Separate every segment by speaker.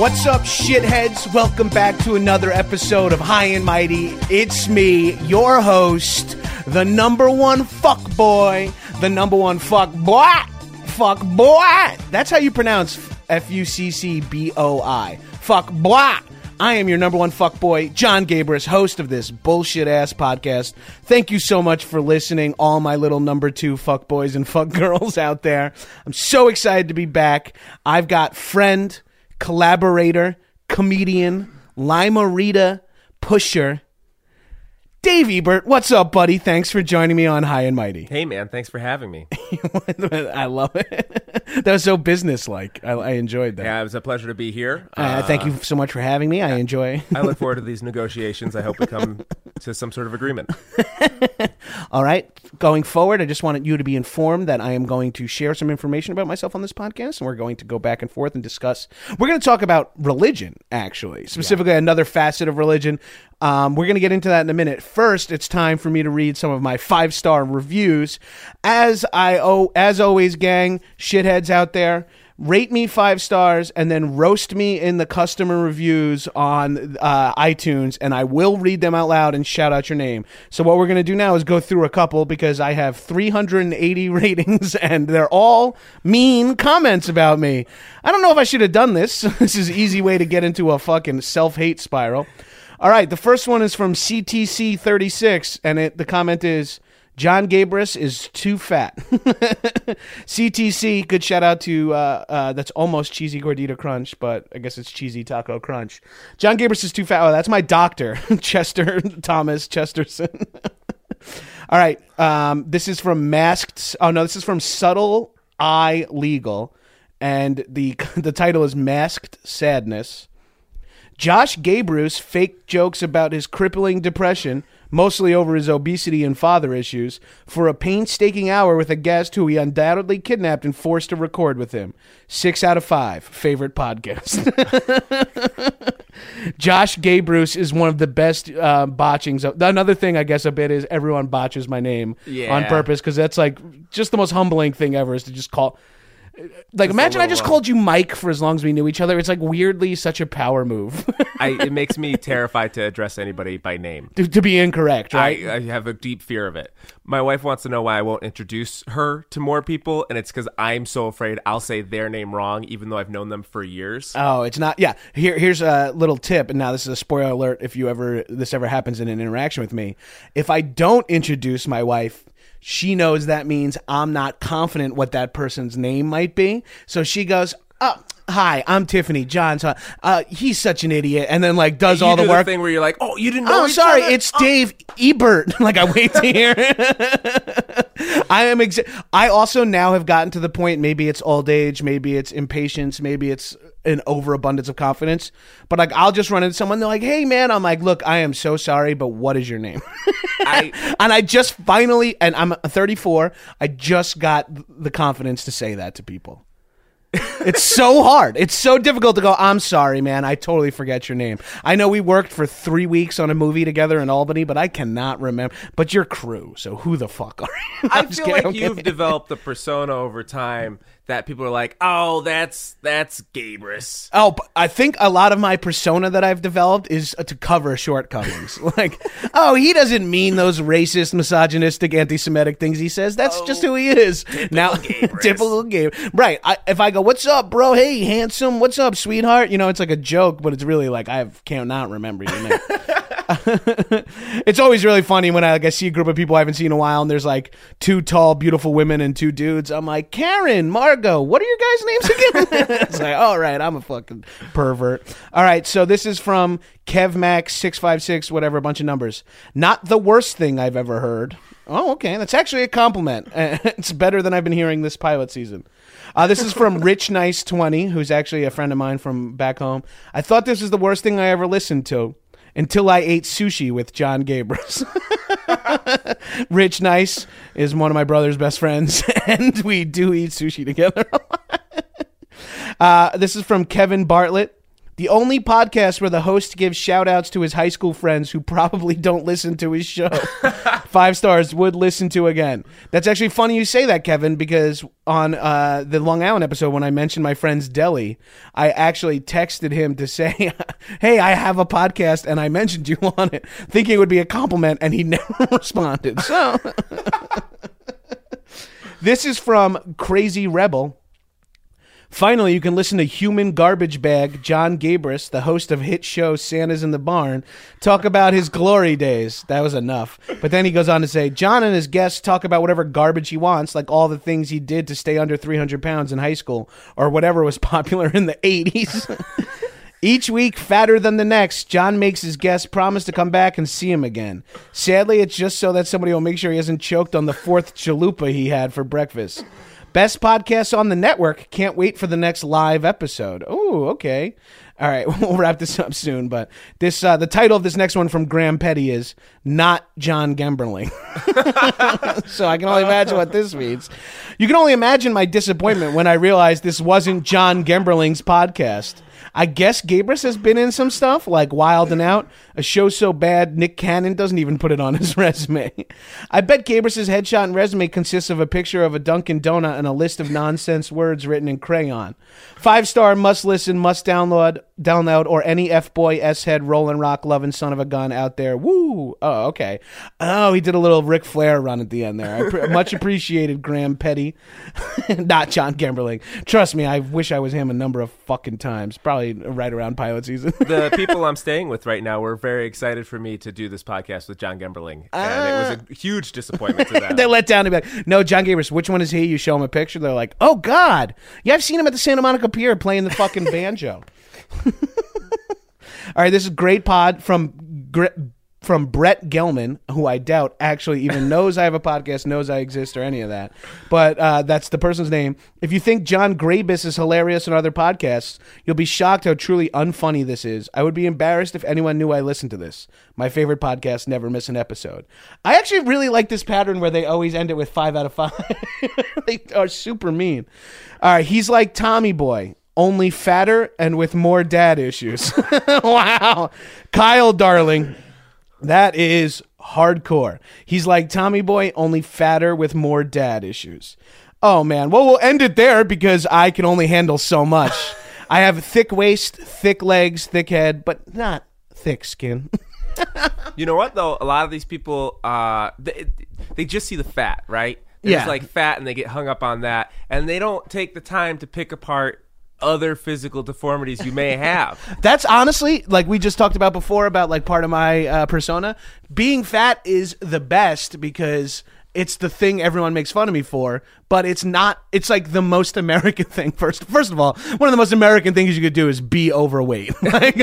Speaker 1: What's up, shitheads? Welcome back to another episode of High and Mighty. It's me, your host, the number one fuck boy, the number one fuck boy, fuck boy. That's how you pronounce F U C C B O I. Fuck boy. I am your number one fuck boy, John Gabrus, host of this bullshit ass podcast. Thank you so much for listening, all my little number two fuck boys and fuck girls out there. I'm so excited to be back. I've got friend, collaborator, comedian, Lima Rita, pusher, Dave Ebert. What's up, buddy? Thanks for joining me on High and Mighty.
Speaker 2: Hey man, thanks for having me.
Speaker 1: I love it. that was so businesslike. I, I enjoyed that.
Speaker 2: Yeah, it was a pleasure to be here.
Speaker 1: Uh, thank you so much for having me. I enjoy.
Speaker 2: I look forward to these negotiations. I hope we come to some sort of agreement.
Speaker 1: All right. Going forward, I just wanted you to be informed that I am going to share some information about myself on this podcast, and we're going to go back and forth and discuss. We're going to talk about religion, actually, specifically another facet of religion. Um, we're going to get into that in a minute. First, it's time for me to read some of my five star reviews. As I oh, as always, gang, shitheads out there rate me five stars and then roast me in the customer reviews on uh, iTunes, and I will read them out loud and shout out your name. So what we're gonna do now is go through a couple because I have 380 ratings and they're all mean comments about me. I don't know if I should have done this. this is easy way to get into a fucking self hate spiral. All right, the first one is from CTC36, and it the comment is. John Gabrus is too fat. CTC, good shout out to uh, uh, that's almost cheesy gordita crunch, but I guess it's cheesy taco crunch. John Gabrus is too fat. Oh, that's my doctor, Chester Thomas Chesterson. All right, um, this is from Masked. Oh no, this is from Subtle Eye Legal, and the the title is Masked Sadness. Josh Gabrus fake jokes about his crippling depression, mostly over his obesity and father issues, for a painstaking hour with a guest who he undoubtedly kidnapped and forced to record with him. Six out of five. Favorite podcast. Josh Gabrus is one of the best uh, botchings. Of, another thing, I guess, a bit is everyone botches my name on purpose because that's like just the most humbling thing ever is to just call. Like, imagine I just
Speaker 2: uh,
Speaker 1: called you Mike for as long as we knew each other. It's like weirdly such a power move
Speaker 2: I, it makes me terrified to address anybody by name.
Speaker 1: to, to be incorrect, right?
Speaker 2: I, I have a deep fear of it. My wife wants to know why I won't introduce her to more people, and it's because I'm so afraid I'll say their name wrong, even though I've known them for years.
Speaker 1: Oh, it's not. Yeah. Here, here's a little tip, and now this is a spoiler alert. If you ever this ever happens in an interaction with me, if I don't introduce my wife, she knows that means I'm not confident what that person's name might be. So she goes, "Oh, hi, I'm Tiffany Johns. Uh, uh, he's such an idiot," and then like does
Speaker 2: you
Speaker 1: all
Speaker 2: do
Speaker 1: the work.
Speaker 2: thing where you're like, "Oh, you didn't know?"
Speaker 1: Oh, sorry,
Speaker 2: other?
Speaker 1: it's Dave Ebert. like I wait to hear. I am. Exa- I also now have gotten to the point. Maybe it's old age. Maybe it's impatience. Maybe it's an overabundance of confidence. But like I'll just run into someone, they're like, "Hey man," I'm like, "Look, I am so sorry, but what is your name?"
Speaker 2: I
Speaker 1: and I just finally, and I'm 34, I just got the confidence to say that to people. it's so hard. It's so difficult to go, I'm sorry, man. I totally forget your name. I know we worked for three weeks on a movie together in Albany, but I cannot remember. But you're crew, so who the fuck are you?
Speaker 2: I feel
Speaker 1: kidding,
Speaker 2: like
Speaker 1: I'm
Speaker 2: you've
Speaker 1: kidding.
Speaker 2: developed the persona over time that people are like, oh, that's that's Gabrus.
Speaker 1: Oh, I think a lot of my persona that I've developed is uh, to cover shortcomings. like, oh, he doesn't mean those racist, misogynistic, anti-Semitic things he says. That's just who he is. now, typical game, right? I, if I go, "What's up, bro? Hey, handsome. What's up, sweetheart?" You know, it's like a joke, but it's really like I cannot remember your name. it's always really funny when I like I see a group of people I haven't seen in a while, and there's like two tall, beautiful women and two dudes. I'm like, Karen, Margot, what are your guys' names again? it's like, all right, I'm a fucking pervert. All right, so this is from KevMax six five six, whatever, a bunch of numbers. Not the worst thing I've ever heard. Oh, okay, that's actually a compliment. it's better than I've been hearing this pilot season. Uh, this is from Rich Nice twenty, who's actually a friend of mine from back home. I thought this was the worst thing I ever listened to until I ate sushi with John Gabrus. Rich Nice is one of my brother's best friends, and we do eat sushi together. uh, this is from Kevin Bartlett. The only podcast where the host gives shout outs to his high school friends who probably don't listen to his show. Five stars would listen to again. That's actually funny you say that, Kevin, because on uh, the Long Island episode, when I mentioned my friend's deli, I actually texted him to say, Hey, I have a podcast and I mentioned you on it, thinking it would be a compliment, and he never responded. So. This is from Crazy Rebel. Finally, you can listen to Human Garbage Bag, John Gabrus, the host of hit show Santa's in the Barn, talk about his glory days. That was enough. But then he goes on to say, John and his guests talk about whatever garbage he wants, like all the things he did to stay under 300 pounds in high school, or whatever was popular in the 80s. Each week, fatter than the next, John makes his guests promise to come back and see him again. Sadly, it's just so that somebody will make sure he hasn't choked on the fourth chalupa he had for breakfast. Best podcast on the network. Can't wait for the next live episode. Oh, okay. All right, we'll wrap this up soon. But this, uh, the title of this next one from Graham Petty is "Not John Gemberling." so I can only imagine what this means. You can only imagine my disappointment when I realized this wasn't John Gemberling's podcast. I guess Gabrus has been in some stuff like Wild and Out, a show so bad Nick Cannon doesn't even put it on his resume. I bet Gabrus's headshot and resume consists of a picture of a Dunkin' Donut and a list of nonsense words written in crayon. Five star, must listen, must download, download, or any f boy, s head, rolling rock, loving son of a gun out there. Woo! Oh, okay. Oh, he did a little Ric Flair run at the end there. I pre- much appreciated, Graham Petty, not John Gemberling. Trust me, I wish I was him a number of fucking times. Right around pilot season.
Speaker 2: the people I'm staying with right now were very excited for me to do this podcast with John Gemberling, and it was a ah. huge disappointment to them.
Speaker 1: they let down to be like, no, John Gabrus, which one is he? You show him a picture. They're like, oh, God. Yeah, I've seen him at the Santa Monica Pier playing the fucking banjo. All right, this is great pod from from Brett Gelman, who I doubt actually even knows I have a podcast, knows I exist, or any of that. But uh, that's the person's name. If you think John Grabus is hilarious in other podcasts, you'll be shocked how truly unfunny this is. I would be embarrassed if anyone knew I listened to this. My favorite podcast, never miss an episode. I actually really like this pattern where they always end it with five out of five. they are super mean. All right, he's like Tommy Boy only fatter and with more dad issues. wow. Kyle, darling, that is hardcore. He's like Tommy Boy, only fatter with more dad issues. Oh, man. Well, we'll end it there because I can only handle so much. I have thick waist, thick legs, thick head, but not thick skin.
Speaker 2: You know what though? A lot of these people, uh, they, they just see the fat, right? They're
Speaker 1: Yeah.
Speaker 2: like fat, and they get hung up on that, and they don't take the time to pick apart other physical deformities you may have.
Speaker 1: That's honestly like we just talked about before about like part of my uh, persona. Being fat is the best because it's the thing everyone makes fun of me for, but it's not. It's like the most American thing. First, first of all, one of the most American things you could do is be overweight. Like,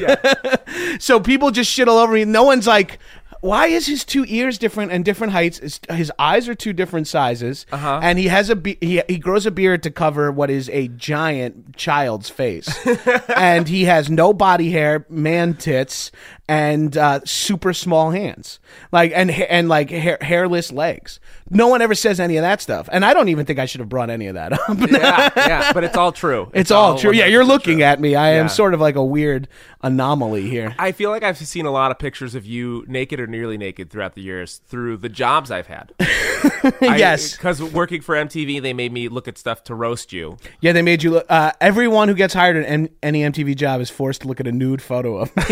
Speaker 1: so people just shit all over me. No one's like. Why is his two ears different and different heights? His, his eyes are two different sizes,
Speaker 2: Uh-huh.
Speaker 1: and he has a be- he he grows a beard to cover what is a giant child's face, and he has no body hair, man tits, and uh, super small hands, like and and like hair- hairless legs. No one ever says any of that stuff, and I don't even think I should have brought any of that up.
Speaker 2: yeah, yeah, but it's all true.
Speaker 1: It's all true. Yeah, you're looking
Speaker 2: true.
Speaker 1: at me. I am sort of like a weird anomaly here.
Speaker 2: I feel like I've seen a lot of pictures of you naked or nearly naked throughout the years through the jobs I've had.
Speaker 1: yes.
Speaker 2: Because working for MTV, they made me look at stuff to roast you.
Speaker 1: Yeah, they made you look. Uh, everyone who gets hired at M- any MTV job is forced to look at a nude photo of me.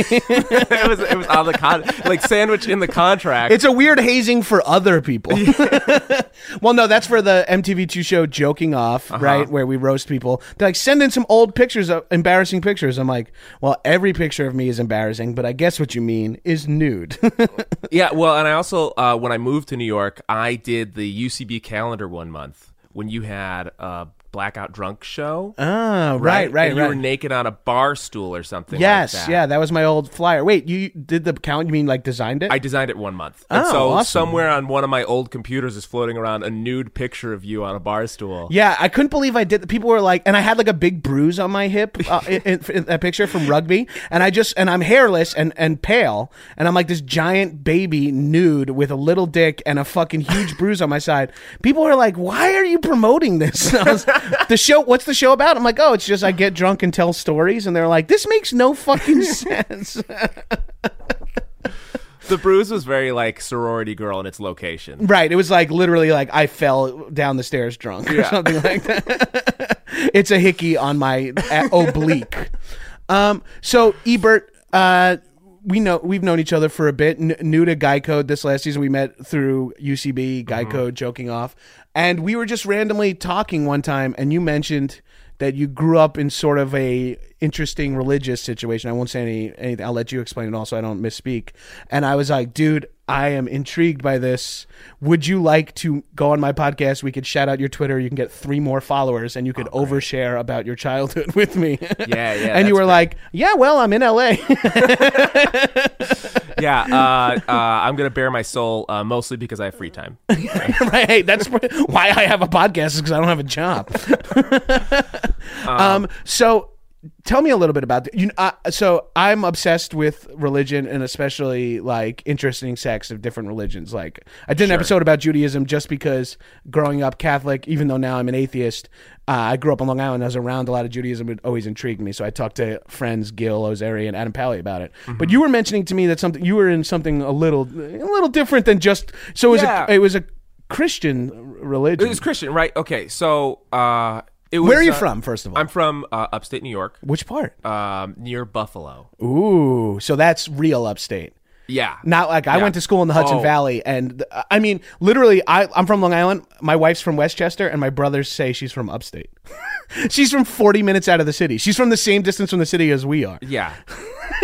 Speaker 2: It was it was on the con like sandwich in the contract.
Speaker 1: it's a weird hazing for other people. well, no, that's for the MTV2 show Joking Off,
Speaker 2: Uh-huh.
Speaker 1: right? Where we roast people. They're like, send in some old pictures of embarrassing pictures. I'm like, well, every picture of me is embarrassing, but I guess what you mean is nude.
Speaker 2: yeah, well, and I also uh, when I moved to New York, I did the UCB calendar one month when you had a blackout drunk show.
Speaker 1: oh, right, right,
Speaker 2: and you
Speaker 1: right.
Speaker 2: were naked on a bar stool or something.
Speaker 1: yes,
Speaker 2: like that.
Speaker 1: yeah, that was my old flyer. Wait, you did the count? You mean like designed it?
Speaker 2: I designed it one month. And
Speaker 1: Oh,
Speaker 2: so
Speaker 1: awesome.
Speaker 2: somewhere on one of my old computers is floating around a nude picture of you on a bar stool.
Speaker 1: Yeah, I couldn't believe I did. People were like, and I had like a big bruise on my hip uh, in, in, in that picture from rugby, and I just and I'm hairless and and pale, and I'm like this giant baby nude with a little dick and a fucking huge bruise on my side. People were like, "Why are you promoting this?" The show, what's the show about? I'm like, "Oh, it's just I get drunk and tell stories," and they're like, "This makes no fucking sense."
Speaker 2: The bruise was very like sorority girl in its location.
Speaker 1: Right. It was like literally like I fell down the stairs drunk or something like that. it's a hickey on my uh, oblique. Um, so Ebert, uh, we know we've known each other for a bit. N- new to Guy Code this last season, we met through UCB Guy Code, mm-hmm. joking off, and we were just randomly talking one time, and you mentioned that you grew up in sort of a interesting religious situation. I won't say any anything. I'll let you explain it all so I don't misspeak. And I was like, dude, I am intrigued by this. Would you like to go on my podcast? We could shout out your Twitter. You can get three more followers, and you could overshare about your childhood with me.
Speaker 2: Yeah, yeah.
Speaker 1: and you were
Speaker 2: great.
Speaker 1: like, yeah, well, I'm in LA.
Speaker 2: yeah, uh, uh, I'm gonna bare my soul uh, mostly because I have free time.
Speaker 1: right. Hey, that's why I have a podcast is because I don't have a job. um, so tell me a little bit about that. You uh, so I'm obsessed with religion and especially like interesting sects of different religions. Like I did an episode about Judaism just because growing up Catholic, even though now I'm an atheist, uh, I grew up on Long Island. I was around a lot of Judaism. It always intrigued me. So I talked to friends Gil Ozeri and Adam Pally about it. But you were mentioning to me that something you were in something a little a little different than just. So it was
Speaker 2: Yeah.
Speaker 1: a, it was a Christian religion.
Speaker 2: It was Christian, right? Okay, so uh, it was.
Speaker 1: Where are you
Speaker 2: uh,
Speaker 1: from, first of all?
Speaker 2: I'm from uh, upstate New York,
Speaker 1: Which part?
Speaker 2: um, near Buffalo.
Speaker 1: Ooh, so that's real upstate.
Speaker 2: Yeah,
Speaker 1: Not like I
Speaker 2: Yeah.
Speaker 1: went to school in the Hudson
Speaker 2: Oh.
Speaker 1: Valley, and uh, I mean, literally, I, I'm from Long Island. My wife's from Westchester, and my brothers say she's from upstate. she's from 40 minutes out of the city. She's from the same distance from the city as we are.
Speaker 2: yeah,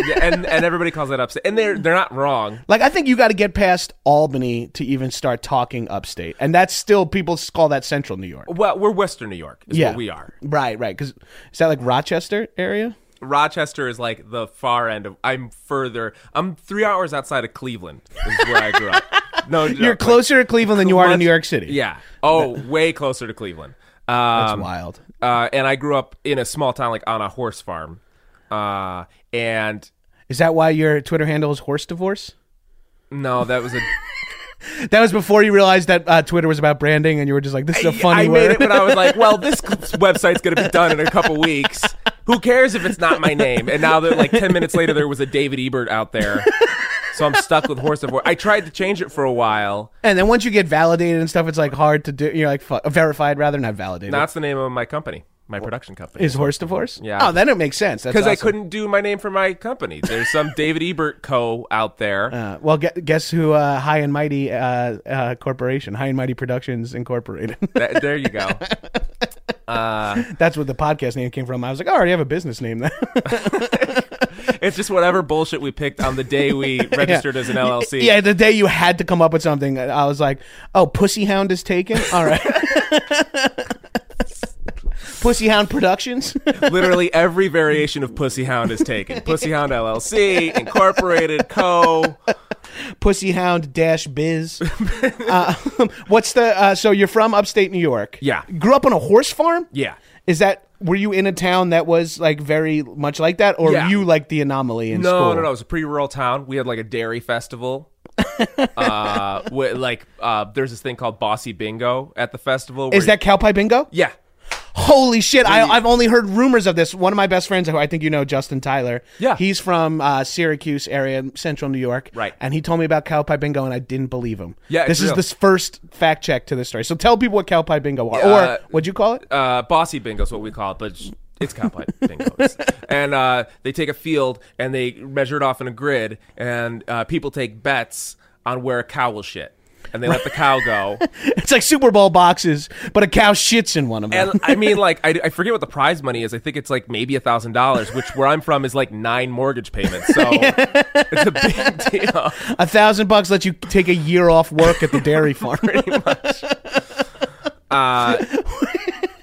Speaker 2: yeah, and and everybody calls that upstate, and they're they're not wrong.
Speaker 1: Like, I think you got to get past Albany to even start talking upstate, and that's still people call that Central New York.
Speaker 2: Well, we're Western New York, is
Speaker 1: yeah,
Speaker 2: what we are.
Speaker 1: Right, right. Because is that like Rochester area?
Speaker 2: Rochester is like the far end of. I'm further. I'm three hours outside of Cleveland. Is where I grew up. No, no,
Speaker 1: You're
Speaker 2: like,
Speaker 1: closer to Cleveland than you are to New York City.
Speaker 2: Yeah. Oh, way closer to Cleveland.
Speaker 1: that's
Speaker 2: Um,
Speaker 1: wild.
Speaker 2: Uh, and I grew up in a small town, like on a horse farm. Uh, and
Speaker 1: Is that why your Twitter handle is horse divorce?
Speaker 2: no, that was a.
Speaker 1: That was before you realized that uh, Twitter was about branding, and you were just like, "This is a funny
Speaker 2: I
Speaker 1: word."
Speaker 2: made it when I was like, well, this website's going to be done in a couple weeks. Who cares if it's not my name? And now that like 10 minutes later, there was a David Ebert out there. So I'm stuck with horse divorce. I tried to change it for a while.
Speaker 1: and then once you get validated and stuff, it's like hard to do. You're like fu- verified rather than not validated.
Speaker 2: That's the name of my company, my production company.
Speaker 1: is horse divorce?
Speaker 2: Yeah.
Speaker 1: Oh, then it makes sense.
Speaker 2: because I couldn't do my name for my company. There's some David Ebert co out there.
Speaker 1: Uh, well, guess who? Uh, High and Mighty uh, uh, Corporation, High and Mighty Productions Incorporated.
Speaker 2: Th- there you go. Uh,
Speaker 1: That's what the podcast name came from. I was like, I already have a business name then.
Speaker 2: it's just whatever bullshit we picked on the day we registered as an LLC.
Speaker 1: yeah, the day you had to come up with something, I was like, oh, Pussy Hound is taken. All right. Pussy Hound Productions.
Speaker 2: Literally every variation of Pussy Hound is taken. Pussy Hound LLC, Incorporated, Co.
Speaker 1: Pussy Hound Dash Biz. uh, what's the? Uh, so you're from upstate New York.
Speaker 2: Yeah.
Speaker 1: Grew up on a horse farm.
Speaker 2: Yeah.
Speaker 1: Is that? Were you in a town that was like very much like that, or
Speaker 2: Yeah.
Speaker 1: were you like the anomaly in
Speaker 2: No,
Speaker 1: school?
Speaker 2: no, no. It was a pretty rural town. We had like a dairy festival. uh, like uh, there's this thing called Bossy Bingo at the festival.
Speaker 1: Is
Speaker 2: where-
Speaker 1: that Cowpie Bingo?
Speaker 2: yeah?
Speaker 1: Holy shit! I, i've only heard rumors of this. One of my best friends, who I think you know, Justin Tyler.
Speaker 2: Yeah.
Speaker 1: he's from uh, Syracuse area, Central New York.
Speaker 2: Right.
Speaker 1: and he told me about Cowpie Bingo, and I didn't believe him.
Speaker 2: Yeah,
Speaker 1: this is
Speaker 2: real.
Speaker 1: the first fact check to this story. So tell people what Cowpie Bingo are,
Speaker 2: Uh,
Speaker 1: or what'd you call it?
Speaker 2: Uh, Bossy Bingo is what we call it, but it's- it's cowboy bingo. And uh, they take a field and they measure it off in a grid, and uh, people take bets on where a cow will shit, and they let the cow go.
Speaker 1: It's like Super Bowl boxes, but a cow shits in one of them.
Speaker 2: And I mean, like, I, I forget what the prize money is. I think it's like maybe a thousand dollars, which where I'm from is like nine mortgage payments. So it's a big deal.
Speaker 1: a thousand bucks lets you take a year off work at the dairy farm.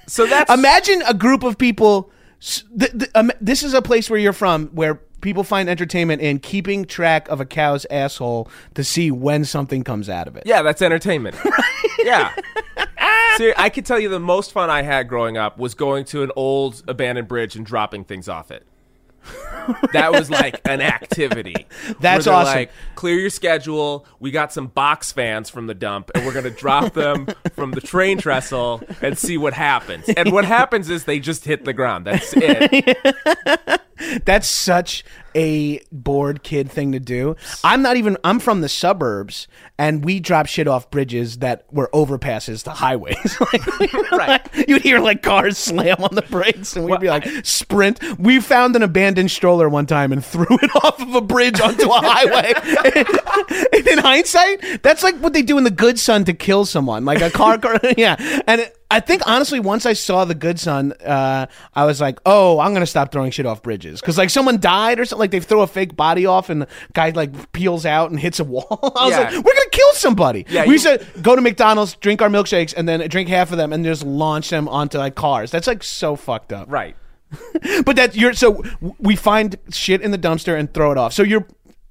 Speaker 2: So that's
Speaker 1: Imagine a group of people. th- th- um, this is a place where you're from, where people find entertainment in keeping track of a cow's asshole to see when something comes out of it.
Speaker 2: yeah, that's entertainment. yeah. Ser- I could tell you the most fun I had growing up was going to an old abandoned bridge and dropping things off it. That was like an activity.
Speaker 1: That's awesome.
Speaker 2: Like, clear your schedule. We got some box fans from the dump, and we're gonna drop them from the train trestle and see what happens. And what happens is they just hit the ground. That's it.
Speaker 1: That's such a bored kid thing to do. I'm not even. I'm from the suburbs, and we drop shit off bridges that were overpasses to highways. like,
Speaker 2: Right.
Speaker 1: You'd hear like cars slam on the brakes, and we'd be like, "Sprint!" We found an abandoned stroller one time and threw it off of a bridge onto a highway. and in hindsight, that's like what they do in The Good Son to kill someone, like a car. car yeah, and. It, I think honestly, once I saw the Good Son, uh, I was like, "Oh, I'm gonna stop throwing shit off bridges." Because like someone died or something, like they throw a fake body off, and the guy like peels out and hits a wall. I was
Speaker 2: Yeah.
Speaker 1: like, "We're gonna kill somebody."
Speaker 2: Yeah,
Speaker 1: we
Speaker 2: you-
Speaker 1: used to go to McDonald's, drink our milkshakes, and then drink half of them, and just launch them onto like cars. That's like so fucked up.
Speaker 2: Right.
Speaker 1: But that you're so we find shit in the dumpster and throw it off. So you're.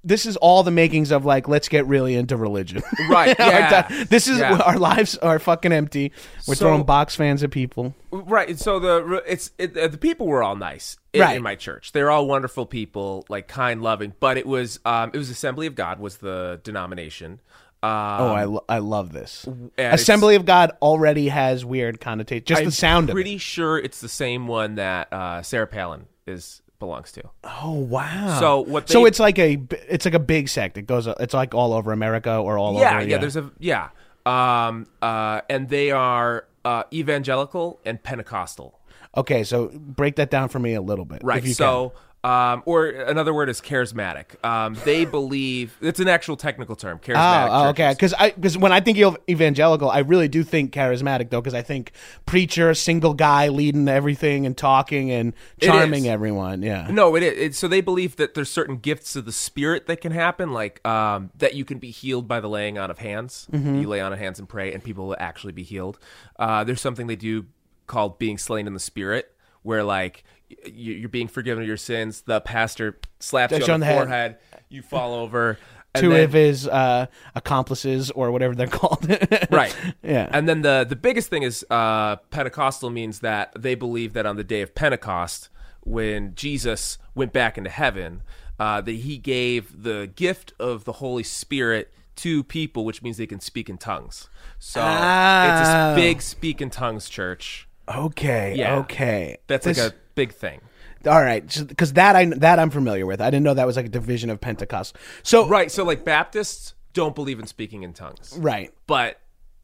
Speaker 1: This is all the makings of like let's get really into religion.
Speaker 2: Right,
Speaker 1: Like
Speaker 2: yeah,
Speaker 1: that. This is
Speaker 2: yeah.
Speaker 1: our lives are fucking empty. We're
Speaker 2: So-
Speaker 1: throwing box fans at people.
Speaker 2: Right. So the it's it, uh, the people were all nice in,
Speaker 1: Right.
Speaker 2: in my church. They're all wonderful people, like kind, loving. But it was um it was Assembly of God was the denomination. Um,
Speaker 1: Oh, I, lo- I love this. Assembly of God already has weird connotation. Just the
Speaker 2: I'm
Speaker 1: sound of
Speaker 2: pretty sure it's the same one that uh, Sarah Palin is belongs to.
Speaker 1: Oh wow.
Speaker 2: So what
Speaker 1: so it's like a it's like a big sect. It goes. It's like all over America or all
Speaker 2: yeah,
Speaker 1: over.
Speaker 2: yeah, There's a yeah, um, uh, and they are uh, evangelical and Pentecostal.
Speaker 1: okay. So break that down for me a little bit,
Speaker 2: Right.
Speaker 1: If you
Speaker 2: So, um, or another word is charismatic. Um, they believe it's an actual technical term.
Speaker 1: can.
Speaker 2: Charismatic.
Speaker 1: Oh, oh, okay. Because I because when I think of evangelical, I really do think charismatic though. Because I think preacher, single guy leading everything and talking and charming everyone. Yeah.
Speaker 2: No, it is. It, so they believe that there's certain gifts of the spirit that can happen, like um, that you can be healed by the laying on of hands.
Speaker 1: Mm-hmm.
Speaker 2: You lay on of hands and pray, and people will actually be healed. Uh, there's something they do called being slain in the spirit, where like you're being forgiven of your sins. The pastor slaps you
Speaker 1: on
Speaker 2: the,
Speaker 1: the head.
Speaker 2: forehead. You fall over.
Speaker 1: Two
Speaker 2: then-
Speaker 1: of his uh, accomplices or whatever they're called.
Speaker 2: right
Speaker 1: Yeah.
Speaker 2: and then the the biggest thing is uh pentecostal means that they believe that on the day of pentecost when jesus went back into heaven uh that he gave the gift of the holy spirit to people which means they can speak in tongues so it's
Speaker 1: Ah.
Speaker 2: a big speak in tongues church
Speaker 1: okay.
Speaker 2: Yeah.
Speaker 1: Okay.
Speaker 2: that's
Speaker 1: This-
Speaker 2: like a big thing
Speaker 1: All right, because that I that I'm familiar with. I didn't know that was like a division of Pentecost. So
Speaker 2: right so like baptists don't believe in speaking in tongues
Speaker 1: right,
Speaker 2: but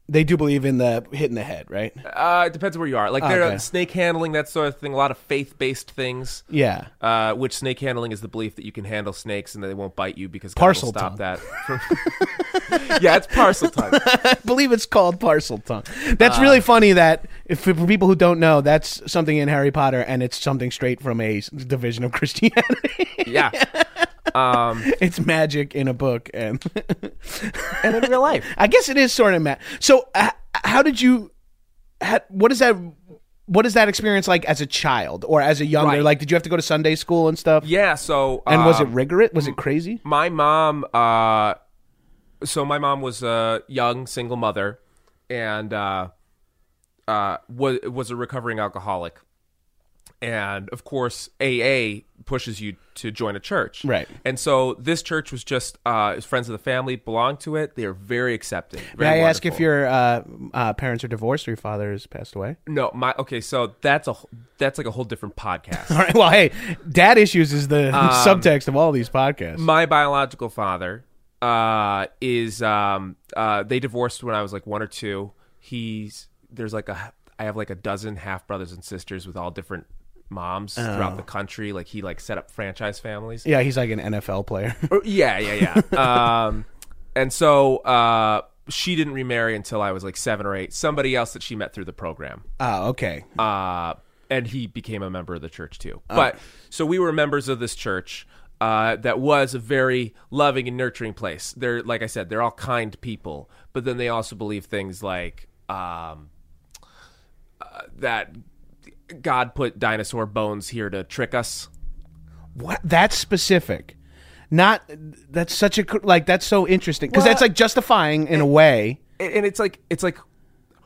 Speaker 1: they do believe in the hitting the head, right?
Speaker 2: uh it depends where you are like there
Speaker 1: Okay.
Speaker 2: snake handling that sort of thing a lot of faith-based things
Speaker 1: Yeah.
Speaker 2: uh, which snake handling is the belief that you can handle snakes and that they won't bite you because God will
Speaker 1: Parcel
Speaker 2: stop
Speaker 1: tongue.
Speaker 2: that. yeah, it's Parseltongue.
Speaker 1: I believe it's called Parseltongue.
Speaker 2: Uh,
Speaker 1: That's really funny. That if for people who don't know, that's something in Harry Potter, and it's something straight from a division of Christianity.
Speaker 2: Yeah, um,
Speaker 1: it's magic in a book, and
Speaker 2: and in real life,
Speaker 1: I guess it is sort of mad. So, uh, how did you? How, what is that? What is that experience like as a child or as a younger?
Speaker 2: Right.
Speaker 1: Like, did you have to go to Sunday school and stuff?
Speaker 2: yeah. So,
Speaker 1: And was it
Speaker 2: um,
Speaker 1: rigorous? Was it crazy?
Speaker 2: my mom? Uh, so my mom was a young single mother, and uh, uh, was was a recovering alcoholic, and of course AA pushes you to join a church,
Speaker 1: Right.
Speaker 2: And so this church was just uh, friends of the family belonged to it. They are very accepting.
Speaker 1: May I
Speaker 2: very
Speaker 1: ask if your uh, uh, parents are divorced or your father has passed away?
Speaker 2: no my okay? So that's a that's like a whole different podcast.
Speaker 1: All right. Well, hey, dad issues is the
Speaker 2: Um,
Speaker 1: subtext of all these podcasts.
Speaker 2: my biological father uh is um uh they divorced when I was like one or two. He's there's like a I have like a dozen half brothers and sisters with all different moms throughout the country. Like he like set up franchise families.
Speaker 1: yeah, he's like an NFL player.
Speaker 2: Or- yeah, yeah, yeah. um and so uh she didn't remarry until I was like seven or eight. Somebody else that she met through the program.
Speaker 1: oh, okay.
Speaker 2: uh, and he became a member of the church too. But so we were members of this church uh, that was a very loving and nurturing place. They're like I said, they're all kind people, but then they also believe things like um, uh, that God put dinosaur bones here to trick us.
Speaker 1: What? That's specific. Not that's such a like that's so interesting because that's like justifying in a way.
Speaker 2: and and it's like it's like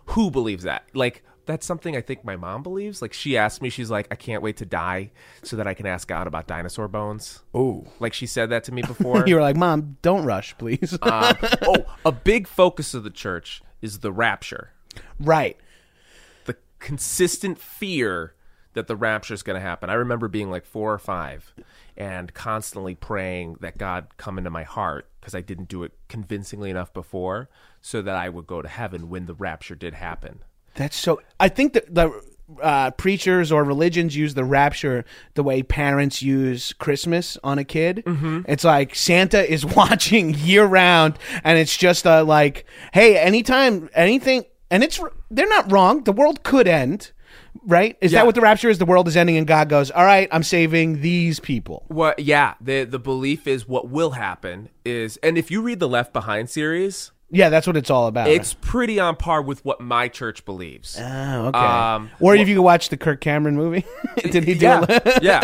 Speaker 2: who believes that like that's something i think my mom believes like she asked me she's like i can't wait to die so that i can ask god about dinosaur bones
Speaker 1: Ooh.
Speaker 2: like she said that to me before
Speaker 1: You were like, "Mom, don't rush, please."
Speaker 2: Um, oh a big focus of the church is the rapture
Speaker 1: right.
Speaker 2: Consistent fear that the rapture is going to happen i remember being like four or five and constantly praying that god come into my heart because i didn't do it convincingly enough before so that i would go to heaven when the rapture did happen
Speaker 1: That's so. I think that the uh, preachers or religions use the rapture the way parents use Christmas on a kid. Mm-hmm. It's like Santa is watching year round, and it's just uh, like, hey, anytime anything, and it's they're not wrong. The world could end. Right? Is
Speaker 2: Yeah.
Speaker 1: that what the rapture is? The world is ending, and God goes, "All right, I'm saving these people."
Speaker 2: What? Yeah, the the belief is what will happen is, and if you read the Left Behind series,
Speaker 1: Yeah, that's what it's all about.
Speaker 2: it's pretty on par with what my church believes.
Speaker 1: oh, okay.
Speaker 2: Um,
Speaker 1: or if you could watch the Kirk Cameron movie, did he do
Speaker 2: yeah,
Speaker 1: it?
Speaker 2: yeah.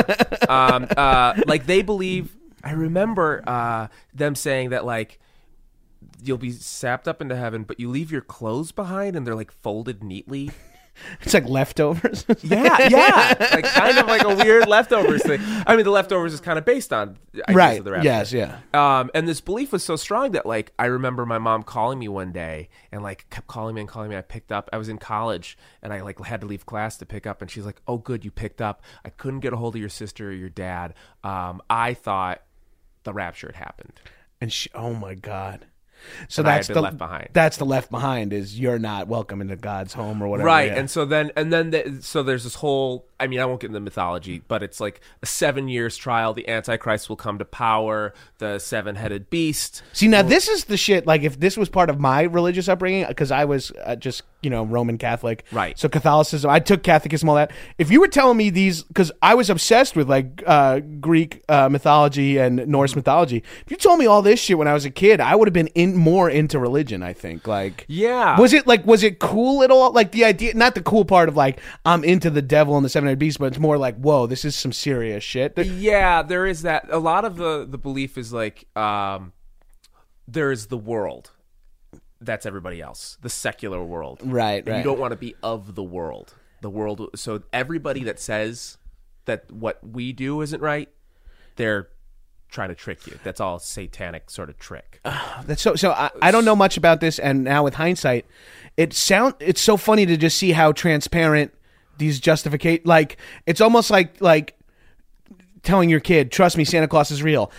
Speaker 2: Um, uh, like they believe. I remember uh, them saying that like you'll be sapped up into heaven, but you leave your clothes behind, and they're like folded neatly.
Speaker 1: It's like leftovers.
Speaker 2: Yeah, yeah, like kind of like a weird leftovers thing. I mean, the leftovers is kind of based on
Speaker 1: right.
Speaker 2: Of the rapture.
Speaker 1: Yes. Yeah.
Speaker 2: Um, and this belief was so strong that like I remember my mom calling me one day and like kept calling me and calling me. I picked up. I was in college and I like had to leave class to pick up. And she's like, "Oh, good, you picked up. I couldn't get a hold of your sister or your dad. Um, I thought the rapture had happened.
Speaker 1: And she, oh my god. So
Speaker 2: And
Speaker 1: that's the
Speaker 2: left behind.
Speaker 1: That's the left behind is you're not welcome into God's home or whatever.
Speaker 2: right
Speaker 1: yeah.
Speaker 2: and so then and then the, so there's this whole i mean i won't get into mythology but it's like a seven years trial the antichrist will come to power the seven-headed beast
Speaker 1: See now, this is the shit. Like, if this was part of my religious upbringing, because I was uh, just you know Roman Catholic,
Speaker 2: Right.
Speaker 1: So Catholicism, I took Catholicism, all that. If you were telling me these, because I was obsessed with like uh, Greek uh, mythology and Norse mythology. If you told me all this shit when I was a kid, I would have been in more into religion. I think, like,
Speaker 2: Yeah.
Speaker 1: was it like was it cool at all? Like the idea, not the cool part of like I'm into the devil and the seven headed beast, but it's more like, whoa, this is some serious shit. There-
Speaker 2: yeah there is that a lot of the the belief is like um there's the world that's everybody else the secular world
Speaker 1: Right,
Speaker 2: and
Speaker 1: right.
Speaker 2: you don't want to be of the world the world so everybody that says that what we do isn't right they're trying to trick you that's all satanic sort of trick
Speaker 1: That's so. So I, I don't know much about this, and now with hindsight, it sound it's so funny to just see how transparent these justify like it's almost like like telling your kid, trust me, Santa Claus is real.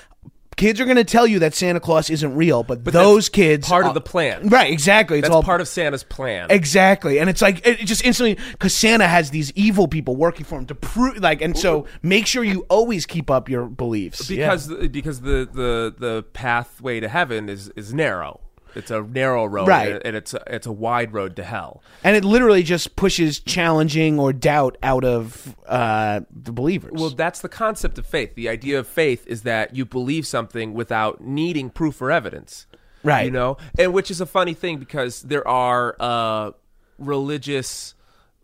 Speaker 1: Kids are going to tell you that Santa Claus isn't real, but, those
Speaker 2: that's
Speaker 1: kids
Speaker 2: part of the plan.
Speaker 1: right? Exactly. It's
Speaker 2: that's
Speaker 1: all
Speaker 2: part of santa's plan
Speaker 1: Exactly, and it's like it just instantly because Santa has these evil people working for him to prove like, and so make sure you always keep up your beliefs Yeah.
Speaker 2: because the, because the, the the pathway to heaven is is narrow it's a narrow road
Speaker 1: Right.
Speaker 2: and, and it's a, it's a wide road to hell
Speaker 1: and it literally just pushes challenging or doubt out of uh, the believers.
Speaker 2: Well, that's the concept of faith. The idea of faith is that you believe something without needing proof or evidence.
Speaker 1: Right.
Speaker 2: You know, and which is a funny thing because there are uh, religious,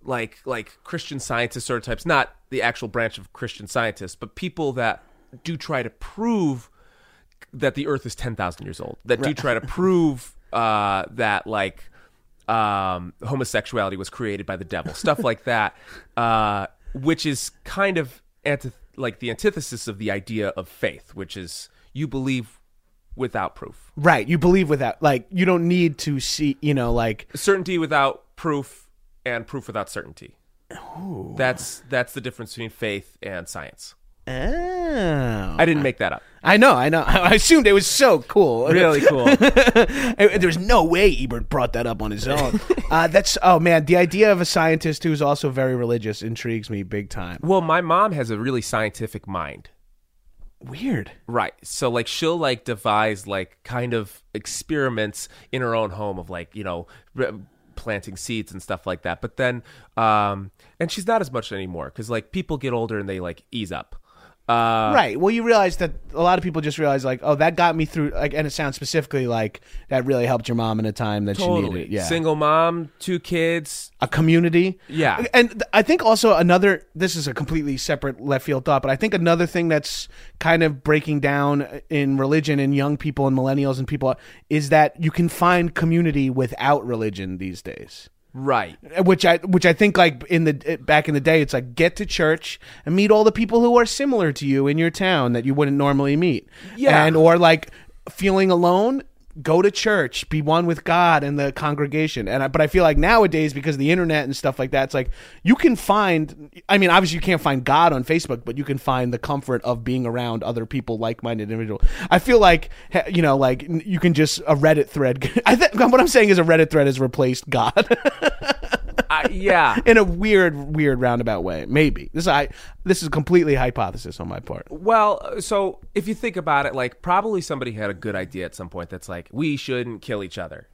Speaker 2: like like Christian scientists sort of types, not the actual branch of Christian scientists, but people that do try to prove that the Earth is ten thousand years old. That do try to prove uh, that like um, homosexuality was created by the devil, stuff like that, uh, which is kind of anti- like the antithesis of the idea of faith, which is you believe without proof,
Speaker 1: Right. You believe without like you don't need to see. You know, like
Speaker 2: certainty without proof, and proof without certainty. That's that's the difference between faith and science.
Speaker 1: Oh,
Speaker 2: I didn't make that up.
Speaker 1: I know, I know. I assumed it was so cool.
Speaker 2: Really cool.
Speaker 1: There's no way Ebert brought that up on his own. uh, that's oh man, the idea of a scientist who's also very religious intrigues me big time.
Speaker 2: well, my mom has a really scientific mind.
Speaker 1: Weird.
Speaker 2: Right. So like she'll like devise like kind of experiments in her own home of like, you know, r- planting seeds and stuff like that. But then um and she's not as much anymore cuz like people get older and they like ease up. Uh
Speaker 1: right. Well, you realize that a lot of people just realize like, oh, that got me through. Like, and it sounds specifically like that really helped your mom in a time that she
Speaker 2: totally.
Speaker 1: needed. Yeah.
Speaker 2: Single mom, two kids.
Speaker 1: a community.
Speaker 2: Yeah.
Speaker 1: And th- I think also another this is a completely separate left field thought, but I think another thing that's kind of breaking down in religion and young people and millennials and people is that you can find community without religion these days.
Speaker 2: Right.
Speaker 1: Uh, which I which I think like in the uh, back in the day it's like get to church and meet all the people who are similar to you in your town that you wouldn't normally meet.
Speaker 2: Yeah.
Speaker 1: And or like feeling alone go to church be one with god and the congregation. And I, but i feel like nowadays because of the internet and stuff like that it's like you can find i mean obviously you can't find god on facebook but you can find the comfort of being around other people like-minded individuals. I feel like you know like you can just a reddit thread i think what i'm saying is a reddit thread has replaced god
Speaker 2: Yeah.
Speaker 1: in a weird weird roundabout way maybe this i this is completely hypothesis on my part
Speaker 2: Well, so if you think about it, like probably somebody had a good idea at some point that's like, we shouldn't kill each other.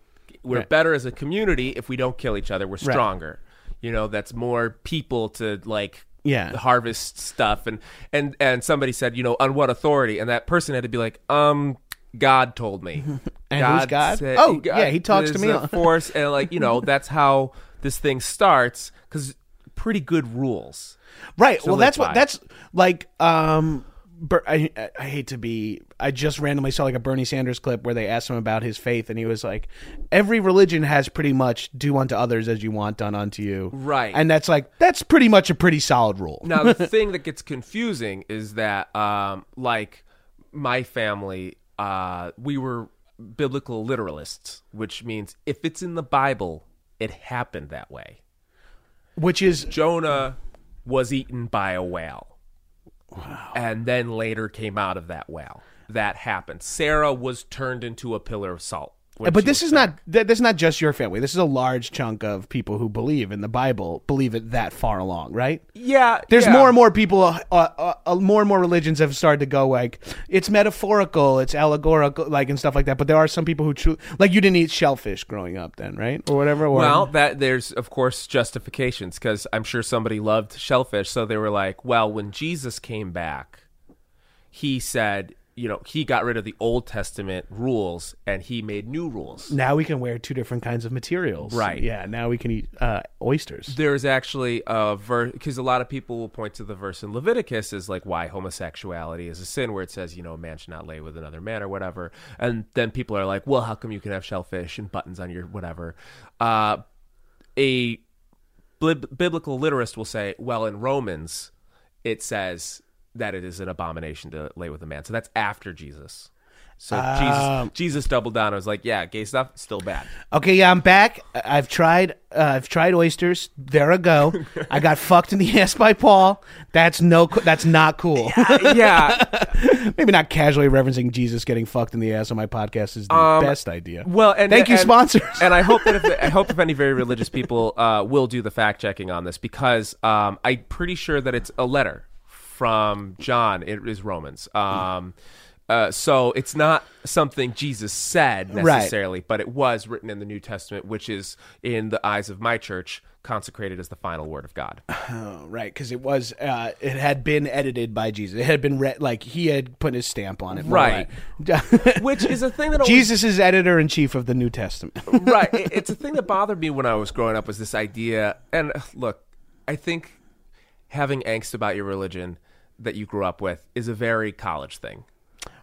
Speaker 2: We're
Speaker 1: Right.
Speaker 2: better as a community if we don't kill each other. We're stronger. You know, that's more people to like
Speaker 1: Yeah.
Speaker 2: harvest stuff and and and somebody said, you know, on what authority? And that person had to be like, um God told me.
Speaker 1: And who's God?
Speaker 2: said-
Speaker 1: Oh, yeah, he talks to me.
Speaker 2: a force and like, you know, that's how this thing starts cuz pretty good rules.
Speaker 1: Right.
Speaker 2: So
Speaker 1: well, that's what
Speaker 2: by
Speaker 1: that's like. Um, I- I hate to be. I just randomly saw like a Bernie Sanders clip where they asked him about his faith, and he was like, "Every religion has pretty much do unto others as you want done unto you."
Speaker 2: Right.
Speaker 1: And that's like that's pretty much a pretty solid rule.
Speaker 2: Now the thing that gets confusing is that um like my family uh we were biblical literalists, which means if it's in the Bible, it happened that way.
Speaker 1: Which is
Speaker 2: Jonah was eaten by a whale. Wow. And then later came out of that whale. That happened. Sarah was turned into a pillar of salt.
Speaker 1: But this is not this is not just your family. This is a large chunk of people who believe in the Bible, believe it that far along, right?
Speaker 2: Yeah.
Speaker 1: There's
Speaker 2: yeah.
Speaker 1: more and more people, uh, uh, uh, more and more religions have started to go like it's metaphorical, it's allegorical, like and stuff like that. But there are some people who like you didn't eat shellfish growing up, then, right, or whatever. Or,
Speaker 2: Well, that there's of course justifications because I'm sure somebody loved shellfish, so they were like, "Well, when Jesus came back, he said, you know, he got rid of the Old Testament rules and he made new rules."
Speaker 1: now we can wear two different kinds of materials,
Speaker 2: Right.
Speaker 1: Yeah, now we can eat uh, oysters.
Speaker 2: There's actually a verse because a lot of people will point to the verse in Leviticus as like why homosexuality is a sin, where it says you know a man should not lay with another man or whatever, and then people are like, well, how come you can have shellfish and buttons on your whatever? Uh, a bib- biblical literist will say, well, in Romans, it says that it is an abomination to lay with a man. So that's after Jesus. So Jesus, Jesus doubled down. I was like, yeah, gay stuff still bad.
Speaker 1: Okay, yeah, I'm back. I've tried. Uh, I've tried oysters. There I go. I got fucked in the ass by Paul. That's no. That's not cool.
Speaker 2: yeah,
Speaker 1: Maybe not casually referencing Jesus getting fucked in the ass on my podcast is the
Speaker 2: Um,
Speaker 1: best idea.
Speaker 2: Well, and
Speaker 1: thank you,
Speaker 2: and-
Speaker 1: sponsors.
Speaker 2: and I hope that if I hope if any very religious people uh, will do the fact checking on this because um, I'm pretty sure that it's a letter from John. It is Romans. Um, uh, so it's not something Jesus said
Speaker 1: Right.
Speaker 2: necessarily, but it was written in the New Testament, which is in the eyes of my church consecrated as the final word of God.
Speaker 1: Oh, right, because it was. Uh, it had been edited by Jesus. It had been read like he had put his stamp on it.
Speaker 2: Right. Which is a thing that always
Speaker 1: Jesus is editor in chief of the New Testament.
Speaker 2: right. It- It's a thing that bothered me when I was growing up was this idea. And look, I think having angst about your religion that you grew up with is a very college thing.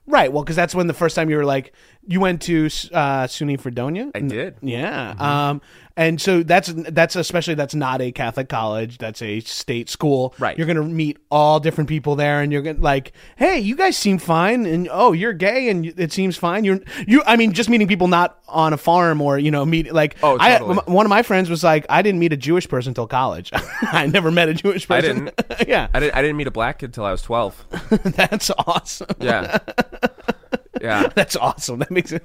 Speaker 1: Right. Well, because that's when the first time you were like, you went to uh, SUNY Fredonia.
Speaker 2: I did.
Speaker 1: Yeah. Um, and so that's that's especially that's not a Catholic college. That's a state school.
Speaker 2: Right.
Speaker 1: You're gonna meet all different people there, and you're gonna like, hey, you guys seem fine, and oh, you're gay, and it seems fine. You're you. I mean, just meeting people not on a farm or you know meet like.
Speaker 2: Oh, totally.
Speaker 1: m- one of my friends was like, I didn't meet a Jewish person until college. I never met a Jewish person.
Speaker 2: I didn't.
Speaker 1: yeah.
Speaker 2: I didn't. I didn't meet a black kid till I was twelve.
Speaker 1: that's awesome.
Speaker 2: Yeah. Yeah.
Speaker 1: That's awesome. That makes it.